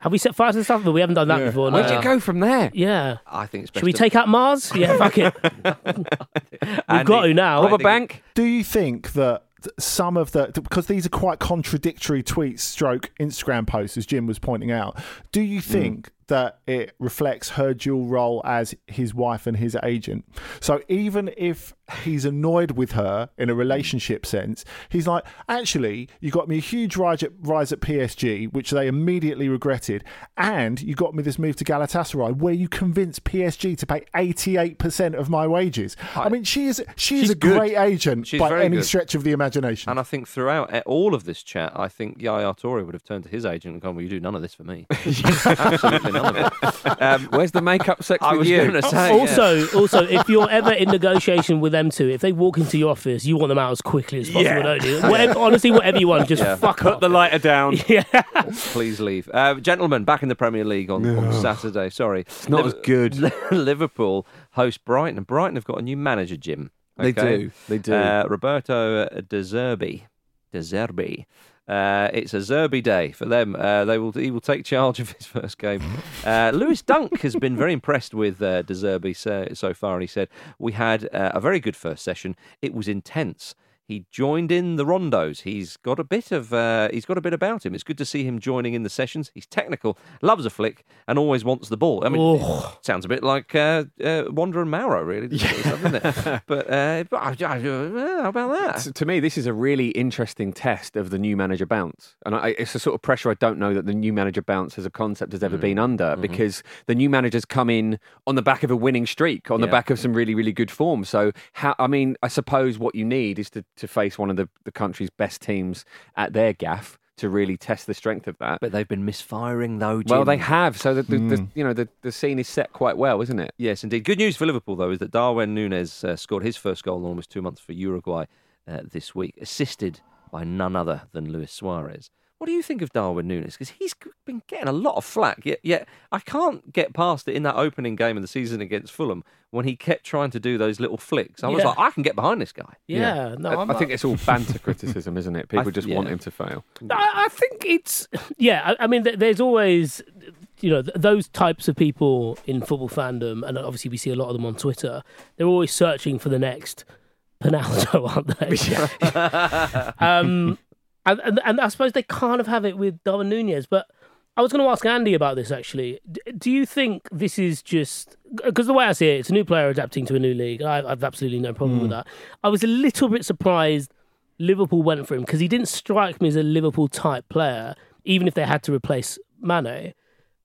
Have we set fires and stuff? But we haven't done that before. Where'd you go from there? Yeah. I think it's best. Should we to- take out Mars? Yeah, fuck it. We've Andy, got to now. Rob a think- bank? Do you think that some of the because these are quite contradictory tweets, stroke Instagram posts, as Jim was pointing out? Do you mm. think that it reflects her dual role as his wife and his agent? So even if he's annoyed with her in a relationship sense, he's like, actually, you got me a huge rise at, rise at PSG, which they immediately regretted, and you got me this move to Galatasaray, where you convinced PSG to pay eighty eight percent of my wages. I mean, she is she is She's a good. great agent She's by any good. stretch of the imagination. And I think throughout all of this chat, I think Yaya Toure would have turned to his agent and gone, "Well, you do none of this for me. Absolutely none of it." Um, Where's the makeup sex I with was you? going to say, yeah. Also, also, if you're ever in negotiation with them two, if they walk into your office, you want them out as quickly as possible, Yeah. don't you? Whatever, honestly, whatever you want, just Yeah. fuck Put up. the lighter down. yeah. please leave, uh, gentlemen. Back in the Premier League on, on Saturday. Sorry, it's not as good. Liverpool host Brighton, and Brighton have got a new manager, Jim. They do. They do. Uh, Roberto De Zerbi. De Zerbi. Uh, it's a Zerbi day for them. Uh, they will. He will take charge of his first game. Uh, Lewis Dunk has been very impressed with uh, De Zerbi so, so far, and he said we had uh, a very good first session. It was intense. He joined in the rondos. He's got a bit of uh, he's got a bit about him. It's good to see him joining in the sessions. He's technical, loves a flick, and always wants the ball. I mean, Oh. sounds a bit like uh, uh, Wanda and Mauro, really, doesn't it? But, uh, but how about that? To- to me, this is a really interesting test of the new manager bounce, and I, it's a sort of pressure I don't know that the new manager bounce as a concept has ever Mm. been under Mm-hmm. because the new managers come in on the back of a winning streak, on the back of some really, really good form. So, how? I mean, I suppose what you need is to, to face one of the, the country's best teams at their gaff to really test the strength of that. But they've been misfiring though. Jim. well, they have. So the, the, Mm. the you know the, the scene is set quite well, isn't it? Yes, indeed. Good news for Liverpool, though, is that Darwin Nunez uh, scored his first goal in almost two months for Uruguay uh, this week, assisted by none other than Luis Suarez. What do you think of Darwin Nunez? Because he's been getting a lot of flack, yet, yet I can't get past it in that opening game of the season against Fulham when he kept trying to do those little flicks. I was Yeah. like, I can get behind this guy. Yeah, no, I, I'm I think it's all banter criticism, isn't it? People just want him to fail. I, I think it's yeah. I, I mean, th- there's always you know th- those types of people in football fandom, and obviously we see a lot of them on Twitter. They're always searching for the next Penalto, aren't they? um, and, and and I suppose they kind of have it with Darwin Nunez, but. I was going to ask Andy about this actually. D- do you think this is just because the way I see it, it's a new player adapting to a new league. I, I've absolutely no problem with hmm. that. I was a little bit surprised Liverpool went for him because he didn't strike me as a Liverpool type player, even if they had to replace Mane.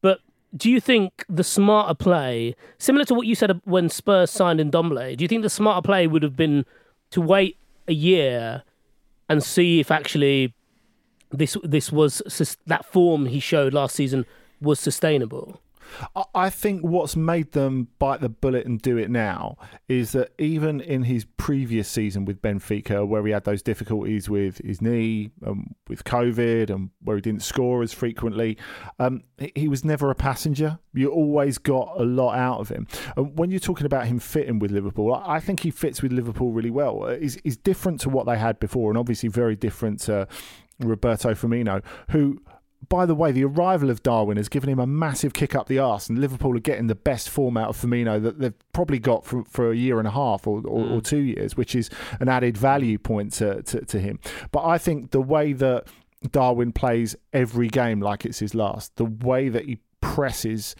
But do you think the smarter play, similar to what you said when Spurs signed Ndombele, do you think the smarter play would have been to wait a year and see if actually this this was that form he showed last season was sustainable? I- think what's made them bite the bullet and do it now is that even in his previous season with Benfica, where he had those difficulties with his knee, um, with COVID, and where he didn't score as frequently, um, he- was never a passenger. You always got a lot out of him. And when you're talking about him fitting with Liverpool, I I think he fits with Liverpool really well. Uh, He's, he's different to what they had before, and obviously very different to Roberto Firmino, who by the way, the arrival of Darwin has given him a massive kick up the arse, and Liverpool are getting the best form out of Firmino that they've probably got for, for a year and a half or, or, or two years, which is an added value point to, to, to him. But I think the way that Darwin plays every game like it's his last, the way that he presses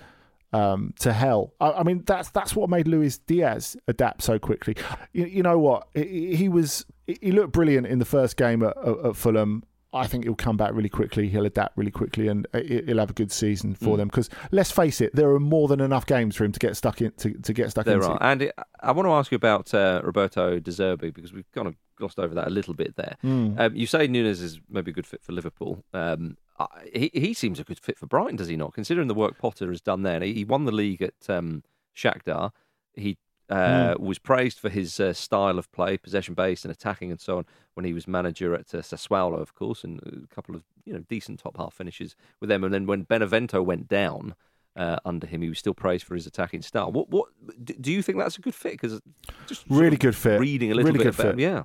um, to hell. I, I mean, that's that's what made Luis Diaz adapt so quickly. You, you know what? He, he was he looked brilliant in the first game at, at, at Fulham. I think he'll come back really quickly. He'll adapt really quickly, and he- he'll have a good season for Mm. them. Because let's face it, there are more than enough games for him to get stuck in to, to get stuck There into. are. Andy, I want to ask you about uh, Roberto De Zerbi because we've kind of glossed over that a little bit there. Mm. Um, you say Nunez is maybe a good fit for Liverpool. Um, I, he, he seems a good fit for Brighton, does he not? Considering the work Potter has done there, he, he won the league at um, Shakhtar. He uh, was praised for his uh, style of play, possession based and attacking and so on, when he was manager at uh, Sassuolo, of course, and a couple of you know decent top half finishes with them. And then when Benevento went down uh, under him, he was still praised for his attacking style. What what do you think that's a good fit? Because just Really good fit. Reading a little Really bit good about him, fit. yeah.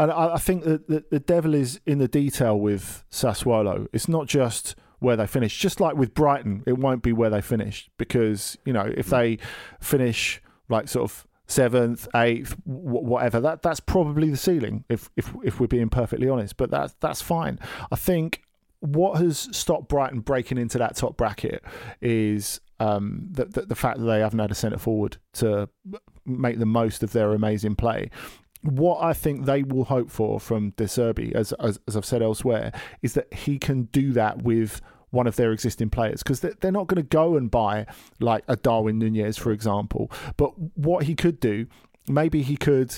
And I, I think that the, the devil is in the detail with Sassuolo. It's not just where they finish. Just like with Brighton, it won't be where they finish because you know if they finish like sort of seventh, eighth, whatever, that that's probably the ceiling. If if if we're being perfectly honest, but that's that's fine. I think what has stopped Brighton breaking into that top bracket is um, the, the the fact that they haven't had a centre forward to make the most of their amazing play what I think they will hope for from De Zerbi, as, as as I've said elsewhere, is that he can do that with one of their existing players because they're not going to go and buy like a Darwin Nunez, for example. But what he could do, maybe he could,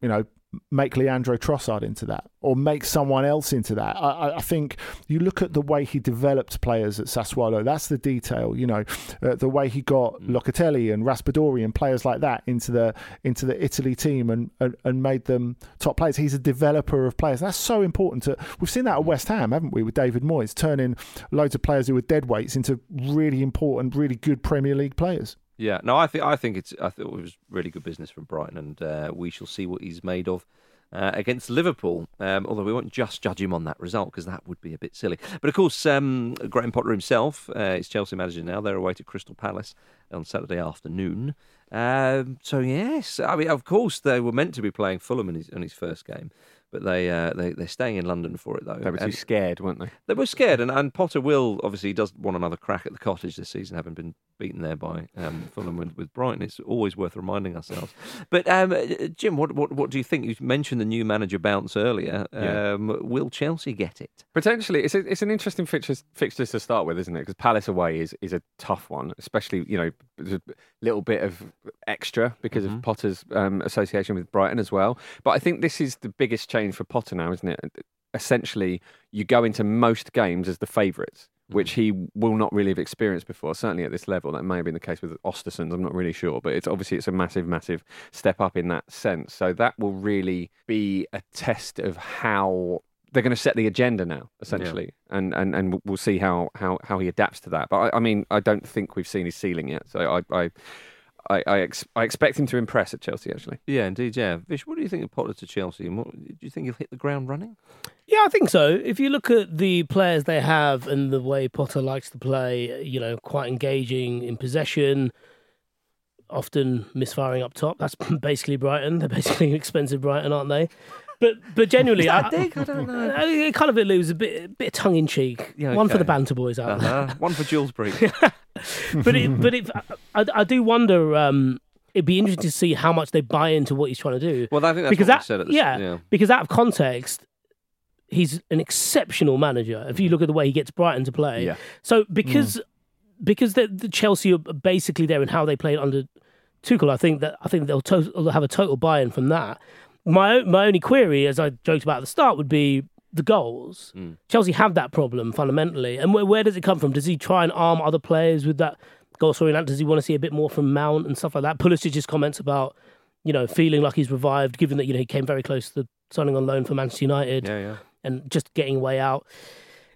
you know, make Leandro Trossard into that or make someone else into that. I, I- think you look at the way he developed players at Sassuolo, that's the detail, you know, uh, the way he got Locatelli and Raspadori and players like that into the into the Italy team and, and, and made them top players. He's a developer of players. That's so important to we've seen that at West Ham, haven't we, with David Moyes, turning loads of players who were dead weights into really important, really good Premier League players. Yeah, no, I think I think it's I thought it was really good business from Brighton, and uh, we shall see what he's made of. Uh, against Liverpool, um, although we won't just judge him on that result because that would be a bit silly. But of course, um, Graham Potter himself uh, is Chelsea manager now. They're away to Crystal Palace on Saturday afternoon. Um, so yes, I mean, of course, they were meant to be playing Fulham in his, in his first game, but they uh, they they're staying in London for it though. They were too And- scared, weren't they? they were scared, and, and Potter will obviously does want another crack at the cottage this season, having been beaten there by um, Fulham with, with Brighton. It's always worth reminding ourselves. But um, Jim, what, what what do you think? You mentioned the new manager bounce earlier. Yeah. Um, will Chelsea get it? Potentially, it's a, it's an interesting fixture fixture to start with, isn't it? Because Palace away is, is a tough one, especially you know a little bit of extra because of Potter's um, association with Brighton as well. But I think this is the biggest change for Potter now, isn't it? Essentially, you go into most games as the favourites, hmm. which he will not really have experienced before. Certainly at this level, that may have been the case with Östersunds. I'm not really sure, but it's obviously it's a massive, massive step up in that sense. So that will really be a test of how they're going to set the agenda now, essentially, and, and and we'll see how how how he adapts to that. But I, I mean, I don't think we've seen his ceiling yet. So I I I, I, ex- I expect him to impress at Chelsea. Actually, Yeah, indeed. Yeah, Vish, what do you think of Potter to Chelsea? And what, do you think he'll hit the ground running? Yeah, I think so. If you look at the players they have and the way Potter likes to play, you know, quite engaging in possession, often misfiring up top. That's basically Brighton. They're basically an expensive Brighton, aren't they? But but genuinely, I, dig? I don't know. I- it kind of it a bit a bit tongue in cheek. Yeah, One for the banter boys out there. Uh-huh. One for Julesbury. but it, but it, I, I do wonder. Um, it'd be interesting to see how much they buy into what he's trying to do. Well, I think that's because what that, said at the yeah, yeah. because out of context, he's an exceptional manager. If you look at the way he gets Brighton to play, Yeah. So because because the, the Chelsea are basically there in how they played under Tuchel, I think that I think they'll, to- they'll have a total buy-in from that. My my only query, as I joked about at the start, would be the goals. Chelsea have that problem fundamentally, and where, where does it come from? Does he try and arm other players with that goal scoring? Does he want to see a bit more from Mount and stuff like that? Pulisic's comments about you know feeling like he's revived, given that you know he came very close to signing on loan for Manchester United Yeah, yeah. and just getting way out.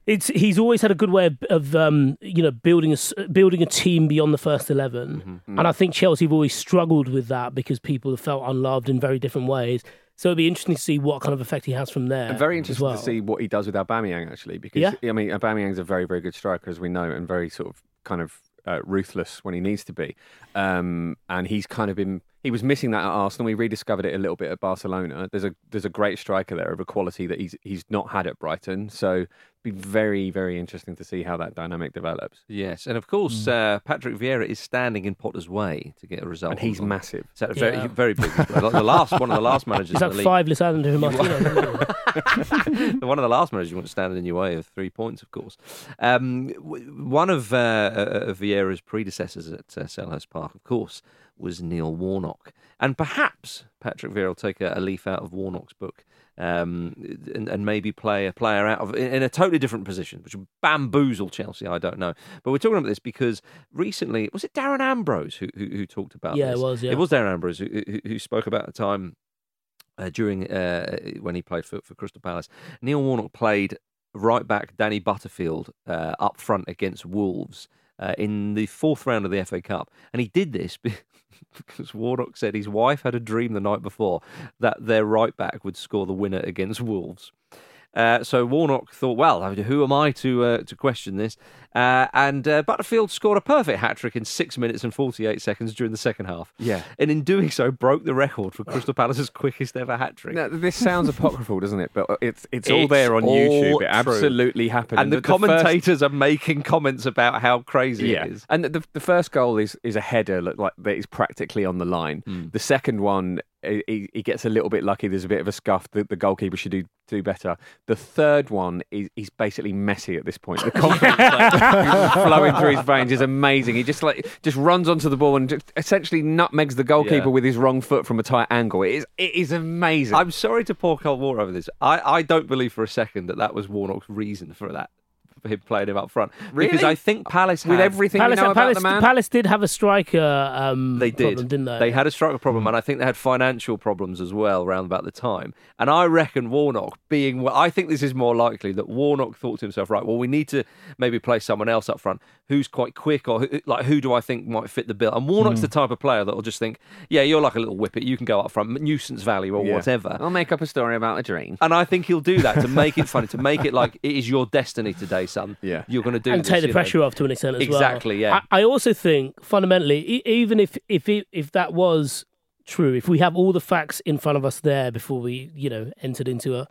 It's he's always had a good way of, of um, you know building a building a team beyond the first 11 and I think Chelsea have always struggled with that because people have felt unloved in very different ways. So it'd be interesting to see what kind of effect he has from there. I'm very interested well. to see what he does with Aubameyang actually, because Yeah. I mean Aubameyang's a very very good striker as we know, and very sort of kind of uh, ruthless when he needs to be. Um, and he's kind of been he was missing that at Arsenal. We rediscovered it a little bit at Barcelona. There's a there's a great striker there of a quality that he's he's not had at Brighton. So be very very interesting to see how that dynamic develops. Yes, and of course, uh, Patrick Vieira is standing in Potter's way to get a result. And he's on- massive. So very, Yeah. very big. the last one of the last managers. He's in like the league. five Lisandro Martinez. isn't one of the last managers you want to stand in your way of three points, of course. Um, one of uh, uh, of Vieira's predecessors at uh, Selhurst Park, of course, was Neil Warnock, and perhaps Patrick Vieira will take a, a leaf out of Warnock's book um, and, and maybe play a player out of in a totally different position, which would bamboozle Chelsea. I don't know, but we're talking about this because recently was it Darren Ambrose who who, who talked about Yeah, it was, yeah. it was Darren Ambrose who, who, who spoke about the time uh, during uh, when he played for, for Crystal Palace. Neil Warnock played right back Danny Butterfield uh, up front against Wolves uh, in the fourth round of the FA Cup, and he did this because Warnock said his wife had a dream the night before that their right back would score the winner against Wolves. Uh, so Warnock thought, well, who am I to uh, to question this? Uh, and uh, Butterfield scored a perfect hat trick in six minutes and forty eight seconds during the second half. Yeah. and in doing so, broke the record for Crystal Palace's quickest ever hat trick. Now, this sounds apocryphal, doesn't it? But it's it's, all there on all YouTube. It true. absolutely happened. and the, first- commentators are making comments about how crazy yeah, it is. and the, the first goal is is a header like, that is practically on the line. Hmm. The second one, he, he gets a little bit lucky. There's a bit of a scuff. The, the goalkeeper should do do better. The third one is he's basically messy at this point. The confidence like, flowing through his veins is amazing. He just like just runs onto the ball and just essentially nutmegs the goalkeeper Yeah. with his wrong foot from a tight angle. It is it is amazing. I'm sorry to pour cold water over this. I, I don't believe for a second that that was Warnock's reason for that, playing him up front. Because I think Palace with everything Palace, we know about the man. Palace did have a striker um, They did, problem, didn't they? They had a striker problem, and I think they had financial problems as well around about the time. And I reckon Warnock, being, well, I think this is more likely that Warnock thought to himself, right, well, we need to maybe play someone else up front who's quite quick, or who, like who do I think might fit the bill? And Warnock's the type of player that will just think, yeah, you're like a little whippet, you can go up front, nuisance value or Yeah. whatever. I'll make up a story about a dream. And I think he'll do that to make it funny, to make it like it is your destiny today, son. Yeah. you're going to do and this, take the you know. pressure off to an extent as well. Exactly, yeah. I, I also think fundamentally, e- even if if it, if that was true, if we have all the facts in front of us there before we you know entered into a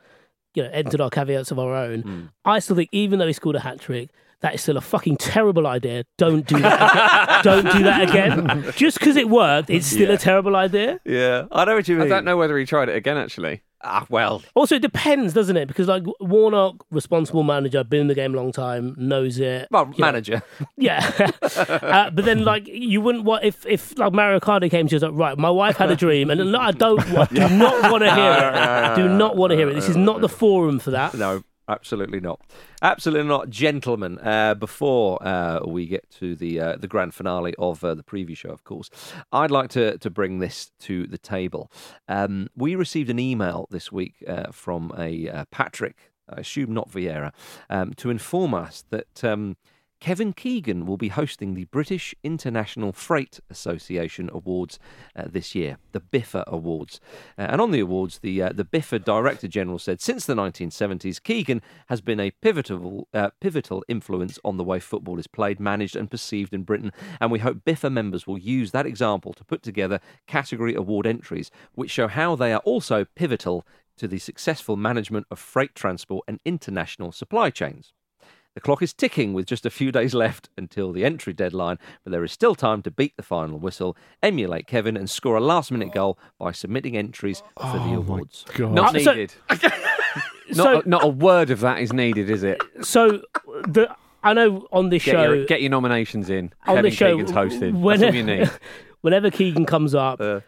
you know entered our caveats of our own, Hmm. I still think even though he scored a hat trick. That is still a fucking terrible idea. Don't do that. Again. Don't do that again. Just because it worked, it's still Yeah. a terrible idea. Yeah, I know what you mean. I don't know whether he tried it again. Actually, Ah, well, Also, it depends, doesn't it? Because like Warnock, responsible manager, been in the game a long time, knows it. well, you know, manager. Yeah, uh, but then like you wouldn't want if if like Mario Kart came to us like right, my wife had a dream, and no, I don't want, do not want to hear it. Do not want to hear it. This is not the forum for that. No, absolutely not. Absolutely not, gentlemen. Uh, before uh, we get to the uh, the grand finale of uh, the preview show, of course, I'd like to to bring this to the table. Um, we received an email this week uh, from a uh, Patrick, I assume not Vieira, um, to inform us that. Um, Kevin Keegan will be hosting the British International Freight Association Awards uh, this year, the BIFA Awards. Uh, and on the awards, the uh, the BIFA Director General said since the 1970s, Keegan has been a pivotal uh, pivotal influence on the way football is played, managed, and perceived in Britain. And we hope BIFA members will use that example to put together category award entries, which show how they are also pivotal to the successful management of freight transport and international supply chains. The clock is ticking with just a few days left until the entry deadline, but there is still time to beat the final whistle, emulate Kevin, and score a last minute goal by submitting entries for the awards. not Uh, so- needed. So not, not a word of that is needed, is it? so the I know on this Get, show your, get your nominations in. on Kevin this show Keegan's hosted. when- That's all you need. whenever Keegan comes up. Uh,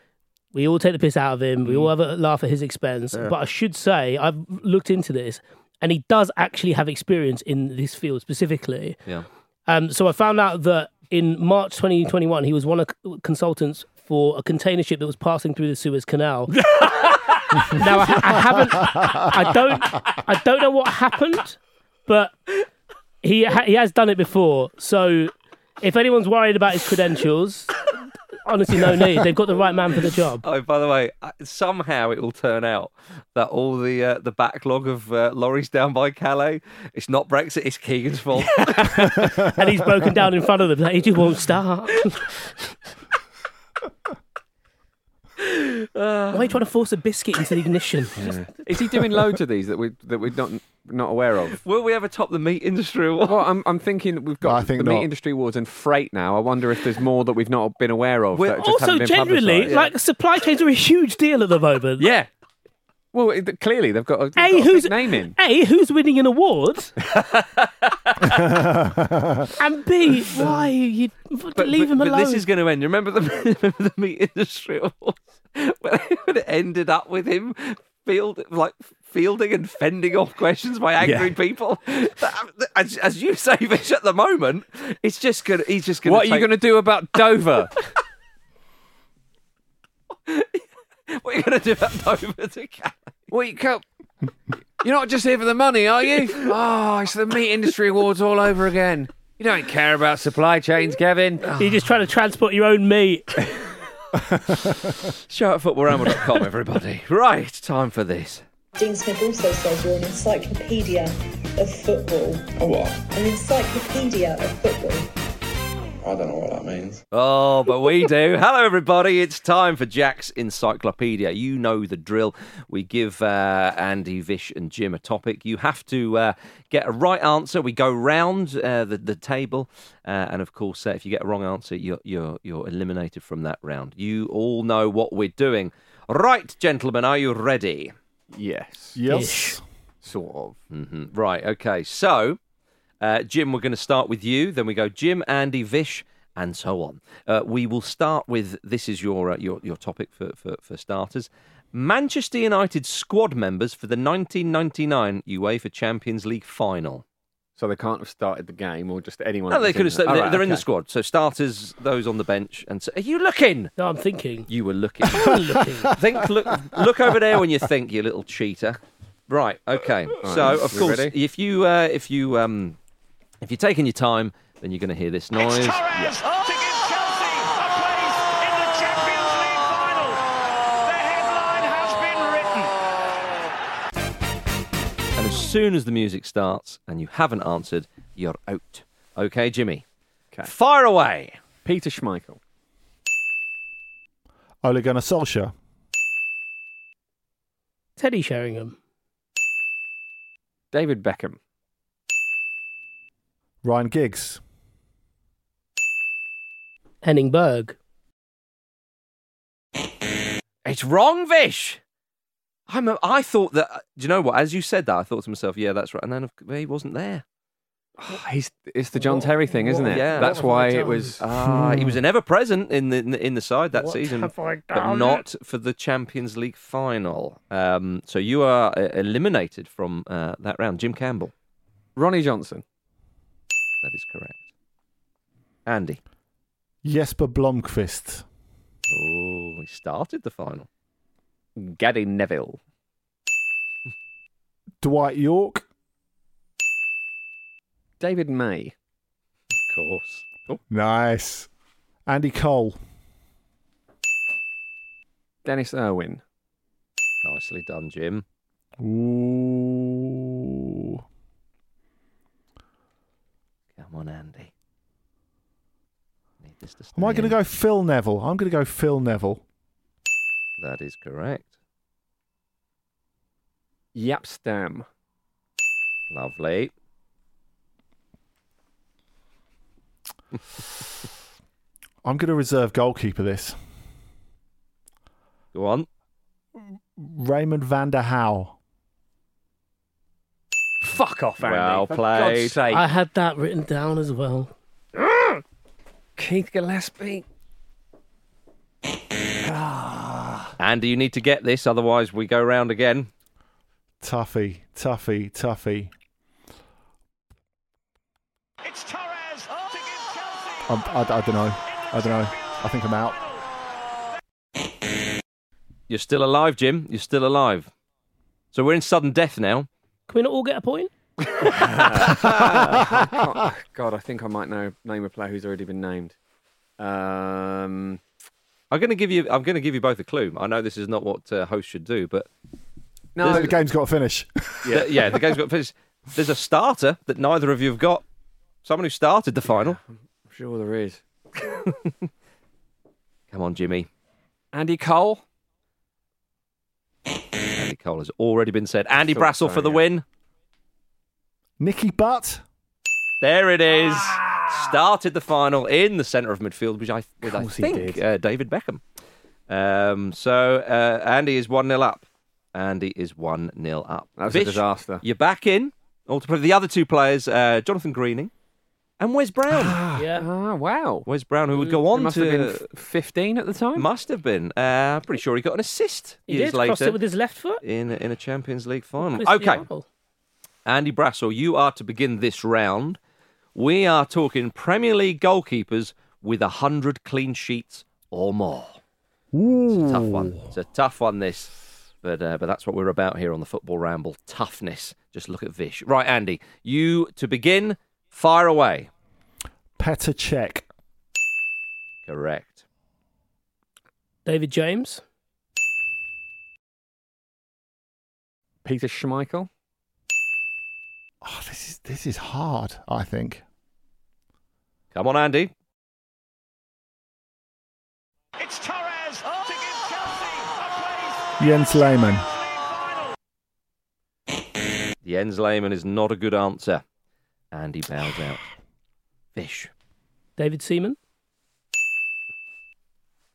we all take the piss out of him. Mm. We all have a laugh at his expense. But I should say, I've looked into this, and he does actually have experience in this field specifically. yeah. Um, so I found out that in March 2021, he was one of the consultants for a container ship that was passing through the Suez Canal. now I, I haven't, I don't, I don't know what happened, but he ha- he has done it before. So if anyone's worried about his credentials, honestly, no need. They've got the right man for the job. Oh, by the way, somehow it will turn out that all the uh, the backlog of uh, lorries down by Calais, it's not Brexit, it's Keegan's fault. and he's broken down in front of them. Like, he just won't start. Why are you trying to force a biscuit into the ignition? Is he doing loads of these that we that we're not not aware of? Will we ever top the meat industry award? Well, I'm I'm thinking that we've got I think the meat industry awards and freight now. I wonder if there's more that we've not been aware of. Well, that just also, haven't been generally, publicised. like supply chains are a huge deal at the moment. yeah. Well, it, clearly they've got a, they've A, got who's name in. A, who's winning an award? and B, why you But, leave but- him but alone? this is going to end. Remember the remember the meat industry awards when it ended up with him field like fielding and fending off questions by angry people. As, as you say, Vish, at the moment, it's just gonna. He's just gonna. What are you going to do about Dover? What are you going to do about Dover to Calais? Well, you can't. You're not just here for the money, are you? Oh, it's the meat industry awards all over again. You don't care about supply chains, Kevin. You're just trying to transport your own meat. Show at footballramble.com, everybody. Right, time for this. Dean Smith also says you're an encyclopedia of football. A what? An encyclopedia of football. I don't know what that means. Oh, but we do. Hello, everybody. It's time for Jack's Encyclopedia. You know the drill. We give uh, Andy, Vish, and Jim a topic. You have to uh, get a right answer. We go round uh, the, the table. Uh, and of course, uh, if you get a wrong answer, you're, you're, you're eliminated from that round. You all know what we're doing. Right, gentlemen, are you ready? Yes. Yes. Sort of. Mm-hmm. Right, okay. So, uh, Jim, we're going to start with you. Then we go Jim, Andy, Vish, and so on. Uh, we will start with this is your uh, your your topic for, for for starters. Manchester United squad members for the 1999 UEFA Champions League final. So they can't have started the game, or just anyone. No, they who's could have. in Sta- the- they're right, they're in the squad. So starters, those on the bench, and so, are you looking? No, I'm thinking. You were looking. looking. think look look over there when you think you little cheater right okay so of course ready? if you uh, if you um if you're taking your time then you're going to hear this noise. And as soon as the music starts and you haven't answered you're out. Okay jimmy? Okay. fire away! Peter Schmeichel, Ole Gunnar Solskjaer. Teddy Sheringham. David Beckham, Ryan Giggs. Henning Berg. It's wrong, Vish. I'm a, I thought that. Do you know what? As you said that, I thought to myself, "Yeah, that's right." And then he wasn't there. Oh, he's it's the John Terry thing, isn't it? Yeah. That's What why it was. Ah, he was an ever present in the in the, in the side that What season, but done? not for the Champions League final. Um, so you are uh, eliminated from uh, that round. Jim Campbell. Ronny Johnsen, That is correct. Andy. Jesper Blomqvist. Oh, he started the final. Gary Neville, Dwight Yorke. David May, Of course. Oh, Nice. Andy Cole. Denis Irwin, nicely done, Jim. Ooh. Come on, Andy. Need this to Am I going to go Phil Neville? I'm going to go Phil Neville. That is correct. Jaap Stam, Lovely. I'm going to reserve goalkeeper this. Go on. Raimond van der Gouw. Fuck off, Andy. Well for played. God's sake. I had that written down as well. Keith Gillespie. Ah. Andy, you need to get this, otherwise we go round again. Tuffy, Tuffy, Tuffy. I'm, I, I don't know. I don't know. I think I'm out. You're still alive, Jim. You're still alive. So we're in sudden death now. Can we not all get a point? I can't- God, I think I might know name a player who's already been named. Um, I'm going to give you. I'm going to give you both a clue. I know this is not what uh, hosts should do, but no, the game's got to finish. yeah, yeah the game's got to finish. There's a starter that neither of you have got. Someone who started the final. I'm sure there is. Come on, Jimmy. Andy Cole. Andy Cole has already been said. Andy Thought Brassell so, for the yeah. win. Nicky Butt. There it is. Started the final in the centre of midfield, which I, with I he think did. uh, David Beckham. Um, so uh, Andy is 1 0 up. Andy is 1 0 up. That was a disaster. You're back in. All to play. The other two players, uh, Jonathan Greening and Wes Brown. Yeah. Ah, wow. Wes Brown, who would Mm. go on He must to have been f- 15 at the time. must have been. Uh, I'm pretty sure he got an assist He years did later cross it with his left foot. in in a Champions League final. Cristiano. Okay, Andy Brassell, you are to begin this round. We are talking Premier League goalkeepers with hundred clean sheets or more. It's a tough one. It's a tough one. This, but uh, but that's what we're about here on the Football Ramble. Toughness. Just look at Vish. Right, Andy. You to begin. Fire away. Petr Cech. Correct. David James. Peter Schmeichel. Oh, this is this is hard. I think. Come on, Andy. It's Torres to give Chelsea a place. Jens Lehmann. Jens Lehmann is not a good answer. Andy bows out. Vish. David Seaman.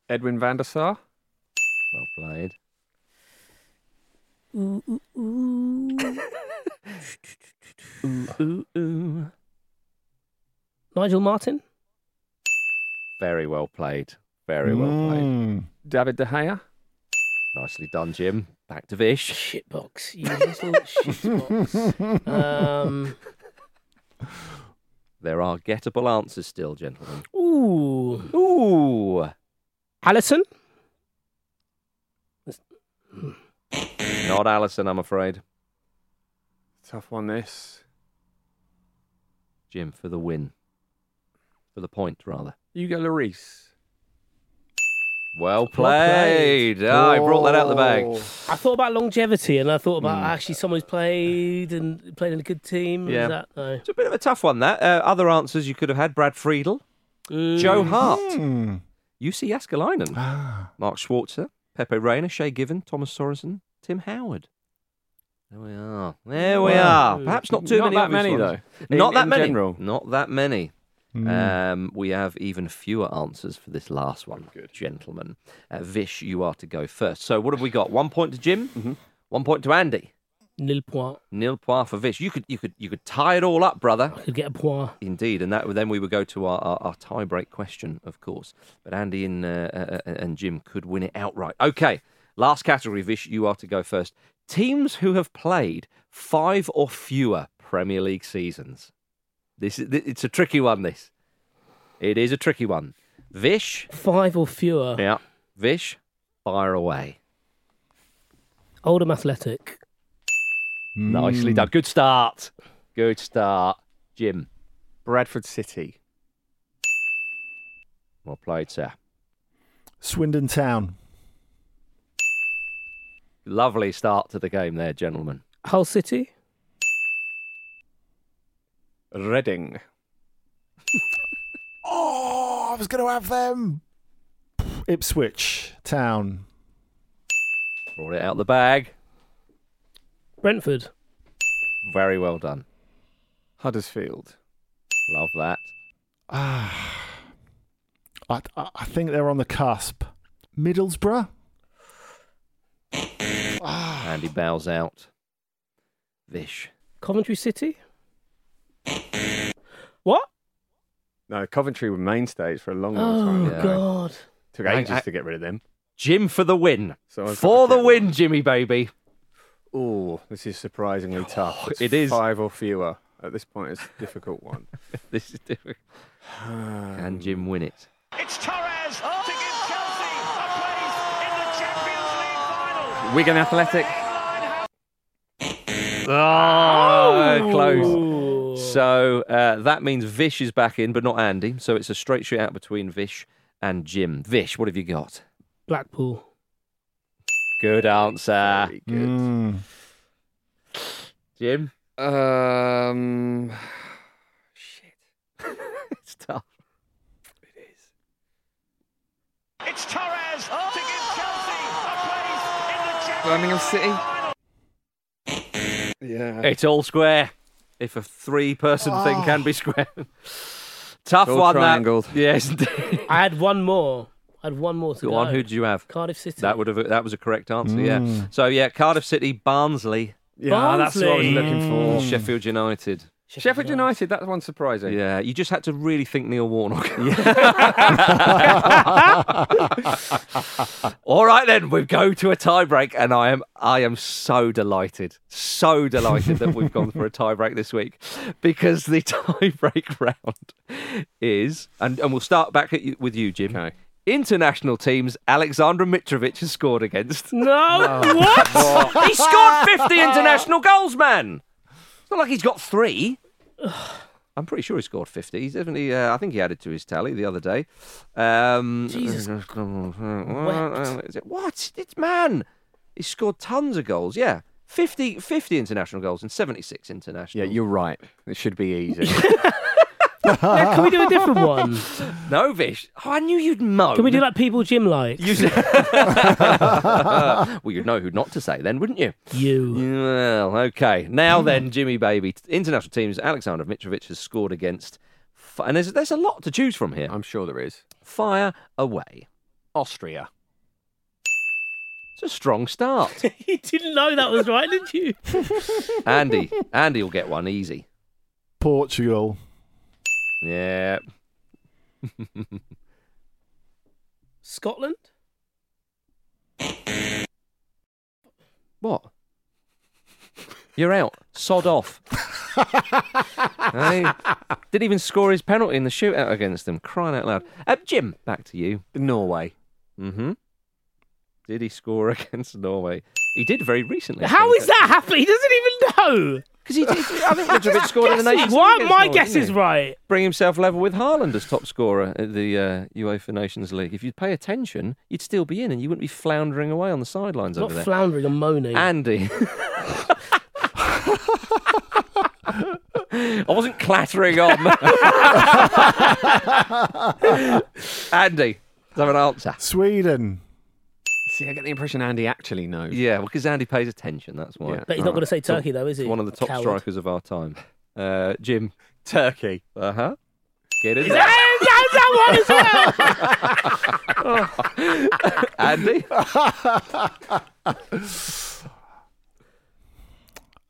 Edwin van der Sar. Well played. Ooh, ooh, ooh. Ooh, ooh, ooh. Nigel Martyn. Very well played. Very well played. Mm. David De Gea. Nicely done, Jim. Back to Vish. Shitbox. You little shitbox. Um, There are gettable answers still, gentlemen. ooh. Ooh. Alisson. Not Alisson, I'm afraid. Tough one, this. Jim for the win. For the point, rather. Hugo Lloris. Well played. Ah, I brought that out of the bag. Oh. I thought about longevity and I thought about Hmm. actually someone who's played and played in a good team. Yeah. that? No. It's a bit of a tough one, that. Uh, other answers you could have had Brad Friedel, Joe Hart, Mm. Jussi Jaaskelainen, Ah. Mark Schwarzer, Pepe Reina, Shay Given, Thomas Sorensen, Tim Howard. There we are. There we Wow. are. Perhaps not too Not many. Not that many, ones. though, Not in- that in many. general. Not that many. Mm. Um, we have even fewer answers for this last one, Good. gentlemen. Uh, Vish, you are to go first. So what have we got? One point to Jim, Mm-hmm. one point to Andy. Nil point. Nil point for Vish. You could, you could, you could tie it all up, brother. I could get a point. Indeed, and that then we would go to our, our, our tie break question, of course. But Andy and uh, uh, and Jim could win it outright. Okay, last category, Vish. You are to go first. Teams who have played five or fewer Premier League seasons. This is it's a tricky one. This it is a tricky one. Vish, Five or fewer. yeah, Vish, fire away. Oldham Athletic. Mm. Nicely done. Good start. Good start, Jim. Bradford City. Well played, sir. Swindon Town. Lovely start to the game there, gentlemen. Hull City. Reading. Oh, I was going to have them. Ipswich Town. Brought it out the bag. Brentford. Very well done. Huddersfield. Love that. Ah, I, I I think they're on the cusp. Middlesbrough. Andy bows out. Vish. Coventry City. What? No, Coventry were mainstays for a long, long Oh. Yeah. God. Took ages I- to get rid of them. Jim for the win. So for the get win, Jimmy baby. Oh, this is surprisingly tough. It's it is. five or fewer. At this point, it's a difficult one. this is difficult. Can Jim win it? It's Torres to give Chelsea a place in the Champions League final. Wigan Athletic. Oh, Ooh. close. So uh, that means Vish is back in, but not Andy. So it's a straight shoot out between Vish and Jim. Vish, what have you got? Blackpool. Good answer. Very good. Mm. Jim? Um, shit. it's tough. It's It's Torres to give Chelsea a place in the Champions Birmingham City. Yeah. It's all square. If a three person thing can be square. Tough All one, triangled. that. Yes, indeed. I had one more. I had one more to Go go. on, who did you have? Cardiff City. That would have that was a correct answer, Mm. yeah. So yeah, Cardiff City, Barnsley, Yeah, that's what I was looking for. Sheffield United. Sheffield United. That's one surprising. Yeah, you just had to really think Neil Warnock. All right, then we go to a tiebreak, and I am I am so delighted, so delighted that we've gone for a tiebreak this week, because the tiebreak round is, and and we'll start back at you, with you, Jim. Okay. International teams Aleksandar Mitrovic has scored against. No, what? he scored 50 international goals, man. It's not like he's got three. I'm pretty sure he scored 50. He's definitely, uh, I think he added to his tally the other day. Um, Jesus What? What? It's man. He scored tons of goals. Yeah. 50, 50 international goals and 76 international. Yeah, you're right. It should be easy. Yeah, can we do a different one? No, Vish. Oh, I knew you'd moan. Can we do like people Jim likes? You well, you'd know who not to say then, wouldn't you? You. Well, okay. Now then, Jimmy baby, international teams. Alexander Mitrovic has scored against, and there's there's a lot to choose from here. I'm sure there is. Fire away. Austria. It's a strong start. you didn't know that was right, did you? Andy, Andy will get one easy. Portugal. Yeah. Scotland? What? You're out. Sod off. Hey, Didn't even score his penalty in the shootout against them. Crying out loud. Uh, Jim, back to you. Norway. Mm-hmm. Did he score against Norway? He did very recently. How is that happening? He doesn't even know. Because he did. I think Mitrovic scored in the Guessing. Nations Why League my guess is right? Bring himself level with Haaland as top scorer at the uh, UEFA Nations League. If you'd pay attention, you'd still be in, and you wouldn't be floundering away on the sidelines Not over there. floundering and moaning. Andy. I wasn't clattering on. Andy, does have an answer? Sweden. See, I get the impression Andy actually knows. Yeah, well, because Andy pays attention. That's why. Yeah. but he's not going to say Turkey, though, is he? One of the top Coward. strikers of our time. Uh, Jim. Turkey. Uh huh. Get it? Is that, is that one as well? Andy.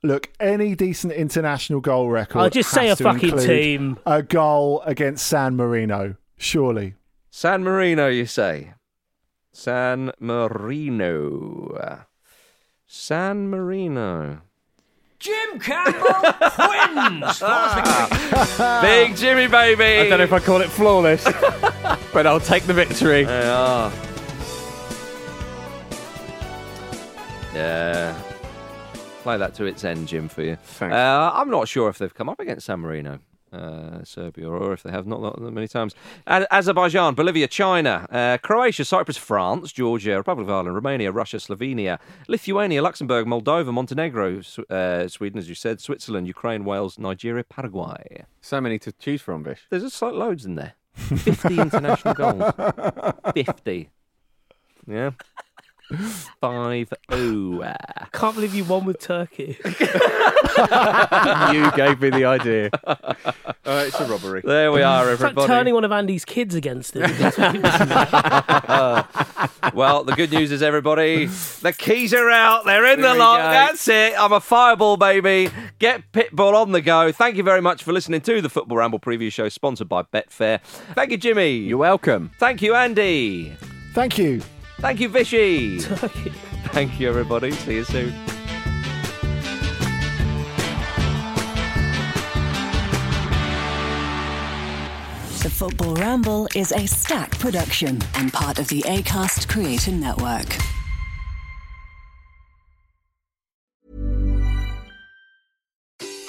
Look, any decent international goal record. I'll just say has a to fucking include team. A goal against San Marino, surely. San Marino, you say? San Marino. San Marino. Jim Campbell wins. Big Jimmy, baby. I don't know if I call it flawless, but I'll take the victory. They are. Yeah. Play that to its end, Jim, for you. Thanks. Uh, I'm not sure if they've come up against San Marino, uh, Serbia, or if they have not that many times. Azerbaijan, Bolivia, China, uh, Croatia, Cyprus, France, Georgia, Republic of Ireland, Romania, Russia, Slovenia, Lithuania, Luxembourg, Moldova, Montenegro, uh, Sweden, as you said, Switzerland, Ukraine, Wales, Nigeria, Paraguay. So many to choose from, Vish. There's just like loads in there. 50 international goals. 50. Yeah. 5 0. Can't believe you won with Turkey. you gave me the idea. Uh, it's a robbery. There we are, It's like everybody. turning one of Andy's kids against him. well, the good news is, everybody, the keys are out. They're in There the we lock. go. That's it. I'm a fireball, baby. Get Pitbull on the go. Thank you very much for listening to the Football Ramble preview show, sponsored by Betfair. Thank you, Jimmy. You're welcome. Thank you, Andy. Thank you. Thank you, Vishy. Thank you, everybody. See you soon. The Football Ramble is a Stak production and part of the ACAST Creator Network.